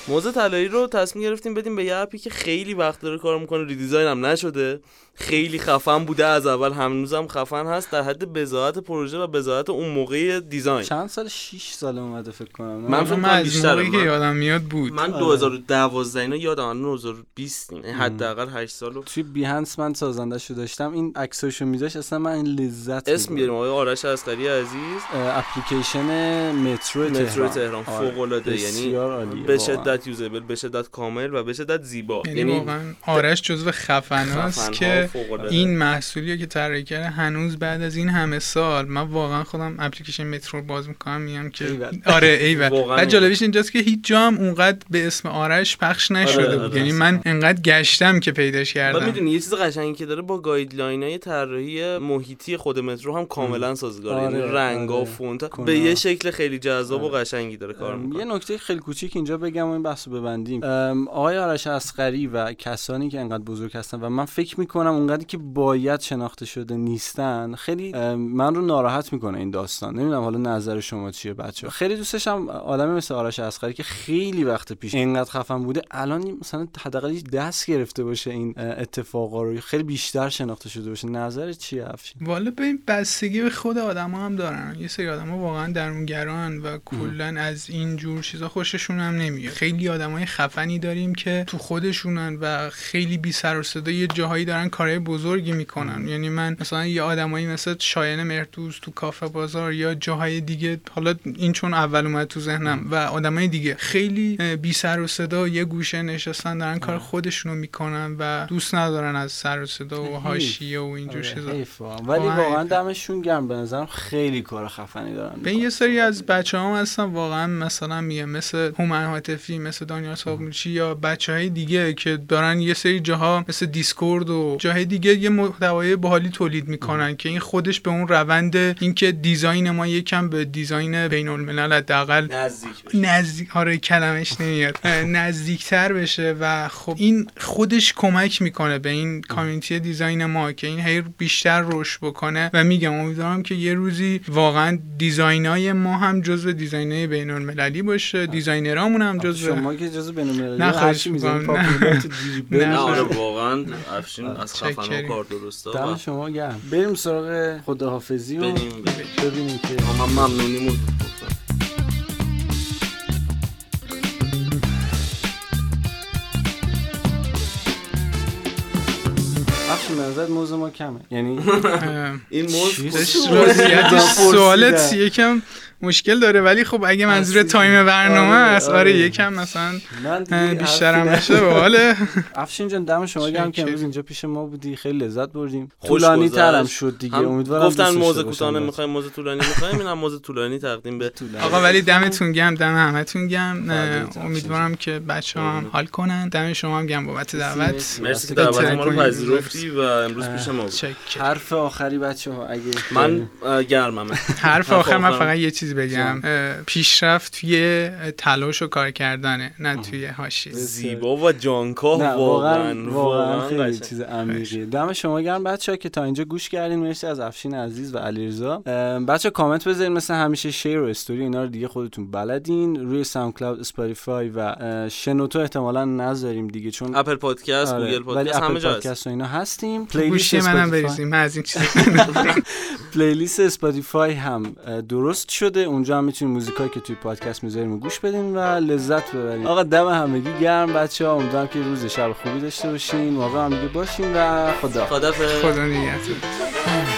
موزه طلایی رو تصمیم گرفتیم بدیم به یه اپی که خیلی وقت داره کار می‌کنه. ریدیزاین هم نشده. خیلی خفن بوده از اول هنوزم خفن هست در حد بضاعت پروژه و بضاعت اون موقع دیزاین چند سال 6 سال اومده فکر کنم؟ من فکر کنم. موقعی که من- یادم میاد بود من آره. 2012 اینا یادم الان 2020 یعنی حداقل 8 سالو توی بیهنس من سازندش رو داشتم این عکساشو میذاش اصلا من این لذت اسم. بیاریم آقای آرش اسقری عزیز اپلیکیشن مترو تهران مترو تهران آره. فوق العاده یعنی به. شدت یوزبل به شدت کامل و به شدت زیبا یعنی واقعا آرش جزو خفناست خفن‌ها، که. این محصولی که طراحی کرده هنوز بعد از این همه سال من واقعا خودم اپلیکیشن مترو رو باز می‌کنم میگم که. آره واقعاً و جالبیش اینجاست که هیچ جا هم اونقدر به اسم آرش پخش نشده آره، بود آره، یعنی. من انقدر گشتم که پیداش کردم می‌دونی یه چیز قشنگی که داره با guideline های طراحی محیطی خود مترو هم کاملا سازگاره آره، یعنی رنگا و آره. فونت. به یه شکل خیلی جذاب و آره. قشنگی داره کار می‌کنه یه نکته خیلی کوچیک اینجا بگم و این بحث رو ببندیم آقای آرش اسقری و کسانی که انقدر بزرگ هستن و من فکر می‌کنم اونقدری که باید شناخته شده نیستن خیلی من رو ناراحت می‌کنه این داستان. نمی‌دونم حالا نظر شما چیه بچه خیلی دوست داشتم آدمی مثل آرش اسقری که خیلی وقت پیش اینقدر خفن بوده الان مثلا حداقل دست گرفته باشه این اتفاقا رو. خیلی بیشتر شناخته شده باشه. نظر چیه افشین؟ والا به این بستگی به خود آدم هم دارن. یه سری آدم واقعا درونگران و کلا از این جور چیزا خوششون هم نمیاد. خیلی آدمای خفنی داریم که تو خودشونن و خیلی بی سر و صدا یه جاهایی دارن کارهای بزرگی می‌کنن. یعنی من مثلا یه آدمایی مثل شایان مردوز تو کافه بازار یا جاهای دیگه حالا این چون اول اومد تو ذهنم و آدمای دیگه خیلی بی سر و صدا یه گوشه نشستن دارن کار خودشونو می‌کنن و دوست ندارن از سر و صدا و حاشیه و اینجور آره، چیزا. ولی واقعا. دمشون گرم. به نظرم خیلی کار خفنی دارن به یه سری از بچه هم هستن واقعا مثلا میگه مثل هومن حاتفی مثل دانیال ساقلوچی یا بچه های دیگه که دارن یه سری جاها مثل Discord و جاهای دیگه یه محتوای باحالی تولید می‌کنن که این خودش به اون روند اینکه design ما یکم به design بین الملل حداقل نزدیک نزدیک آره کلمش نمیاد نزدیکتر بشه و خب این خودش کمک می‌کنه به این community design ما که این هی بیشتر رشد بکنه و میگم امیدوارم که یه روزی واقعا design ای ما هم جزو design ای بین المللی باشه designer امون هم جزو شما که جزو بین‌المللی نه، هر خواهش می‌کنم. نه. نه، نه آره. واقعا افشین از خفن چکریم. کار درسته دم شما گرم بریم سراغ خداحافظی و. ببینیم که من به نظرت موضوع ما کمه یعنی <laughs> این موز. <laughs> سوالت یکم مشکل داره ولی خب اگه منظور. تایم برنامه آره، است آره آره. یکم مثلا بیشترم بشه به حاله <laughs> افشین جان دم شما گرم که. امروز اینجا پیش ما بودی خیلی لذت بردیم طولانی ترم. شد دیگه امیدوارم گفتن موزه کوتاه باشم نمی‌خوایم موزه طولانی می‌خوایم اینم موزه طولانی تقدیم به طولانی. آقا ولی دمتون گم دم همتون اه، امیدوارم که بچه هم حال کنن دم شما هم گم بابت دعوت مرسی. که دعوت ما رو. پذیرفتی و امروز پیش ما بود چک حرف آخری بچه ها اگه من اه، گرممه حرف آخر من. فقط یه چیز بگم. اه، پیشرفت توی تلاش و کار کردنه نه توی حاشیه زیبا و جانکاه واقعا واقعا خیلی. چیز عمیقیه. دم شما گرم بچه که تا اینجا گوش کردین مرسی از افشین عزیز و علیرضا. بچه کامنت بذارین مثل همیشه share و استوری اینا رو دیگه خودتون بلدین. روی SoundCloud Spotify و شنوتو احتمالا نذاریم دیگه چون Apple Podcast آره، Google Podcast همه جا هست پادکست و اینا هستیم. گوشی منم بریزیم من از این چیز playlist Spotify هم درست شده. اونجا هم می‌تونید موزیکایی که توی پادکست می‌ذاریم رو گوش بدین و لذت ببرین. آقا دم همگی گرم بچه ها امیدوارم که روز شب خوبی داشته باشین. موقع هم دیگه باشین و خدا. خدافظ خدا نگهدار.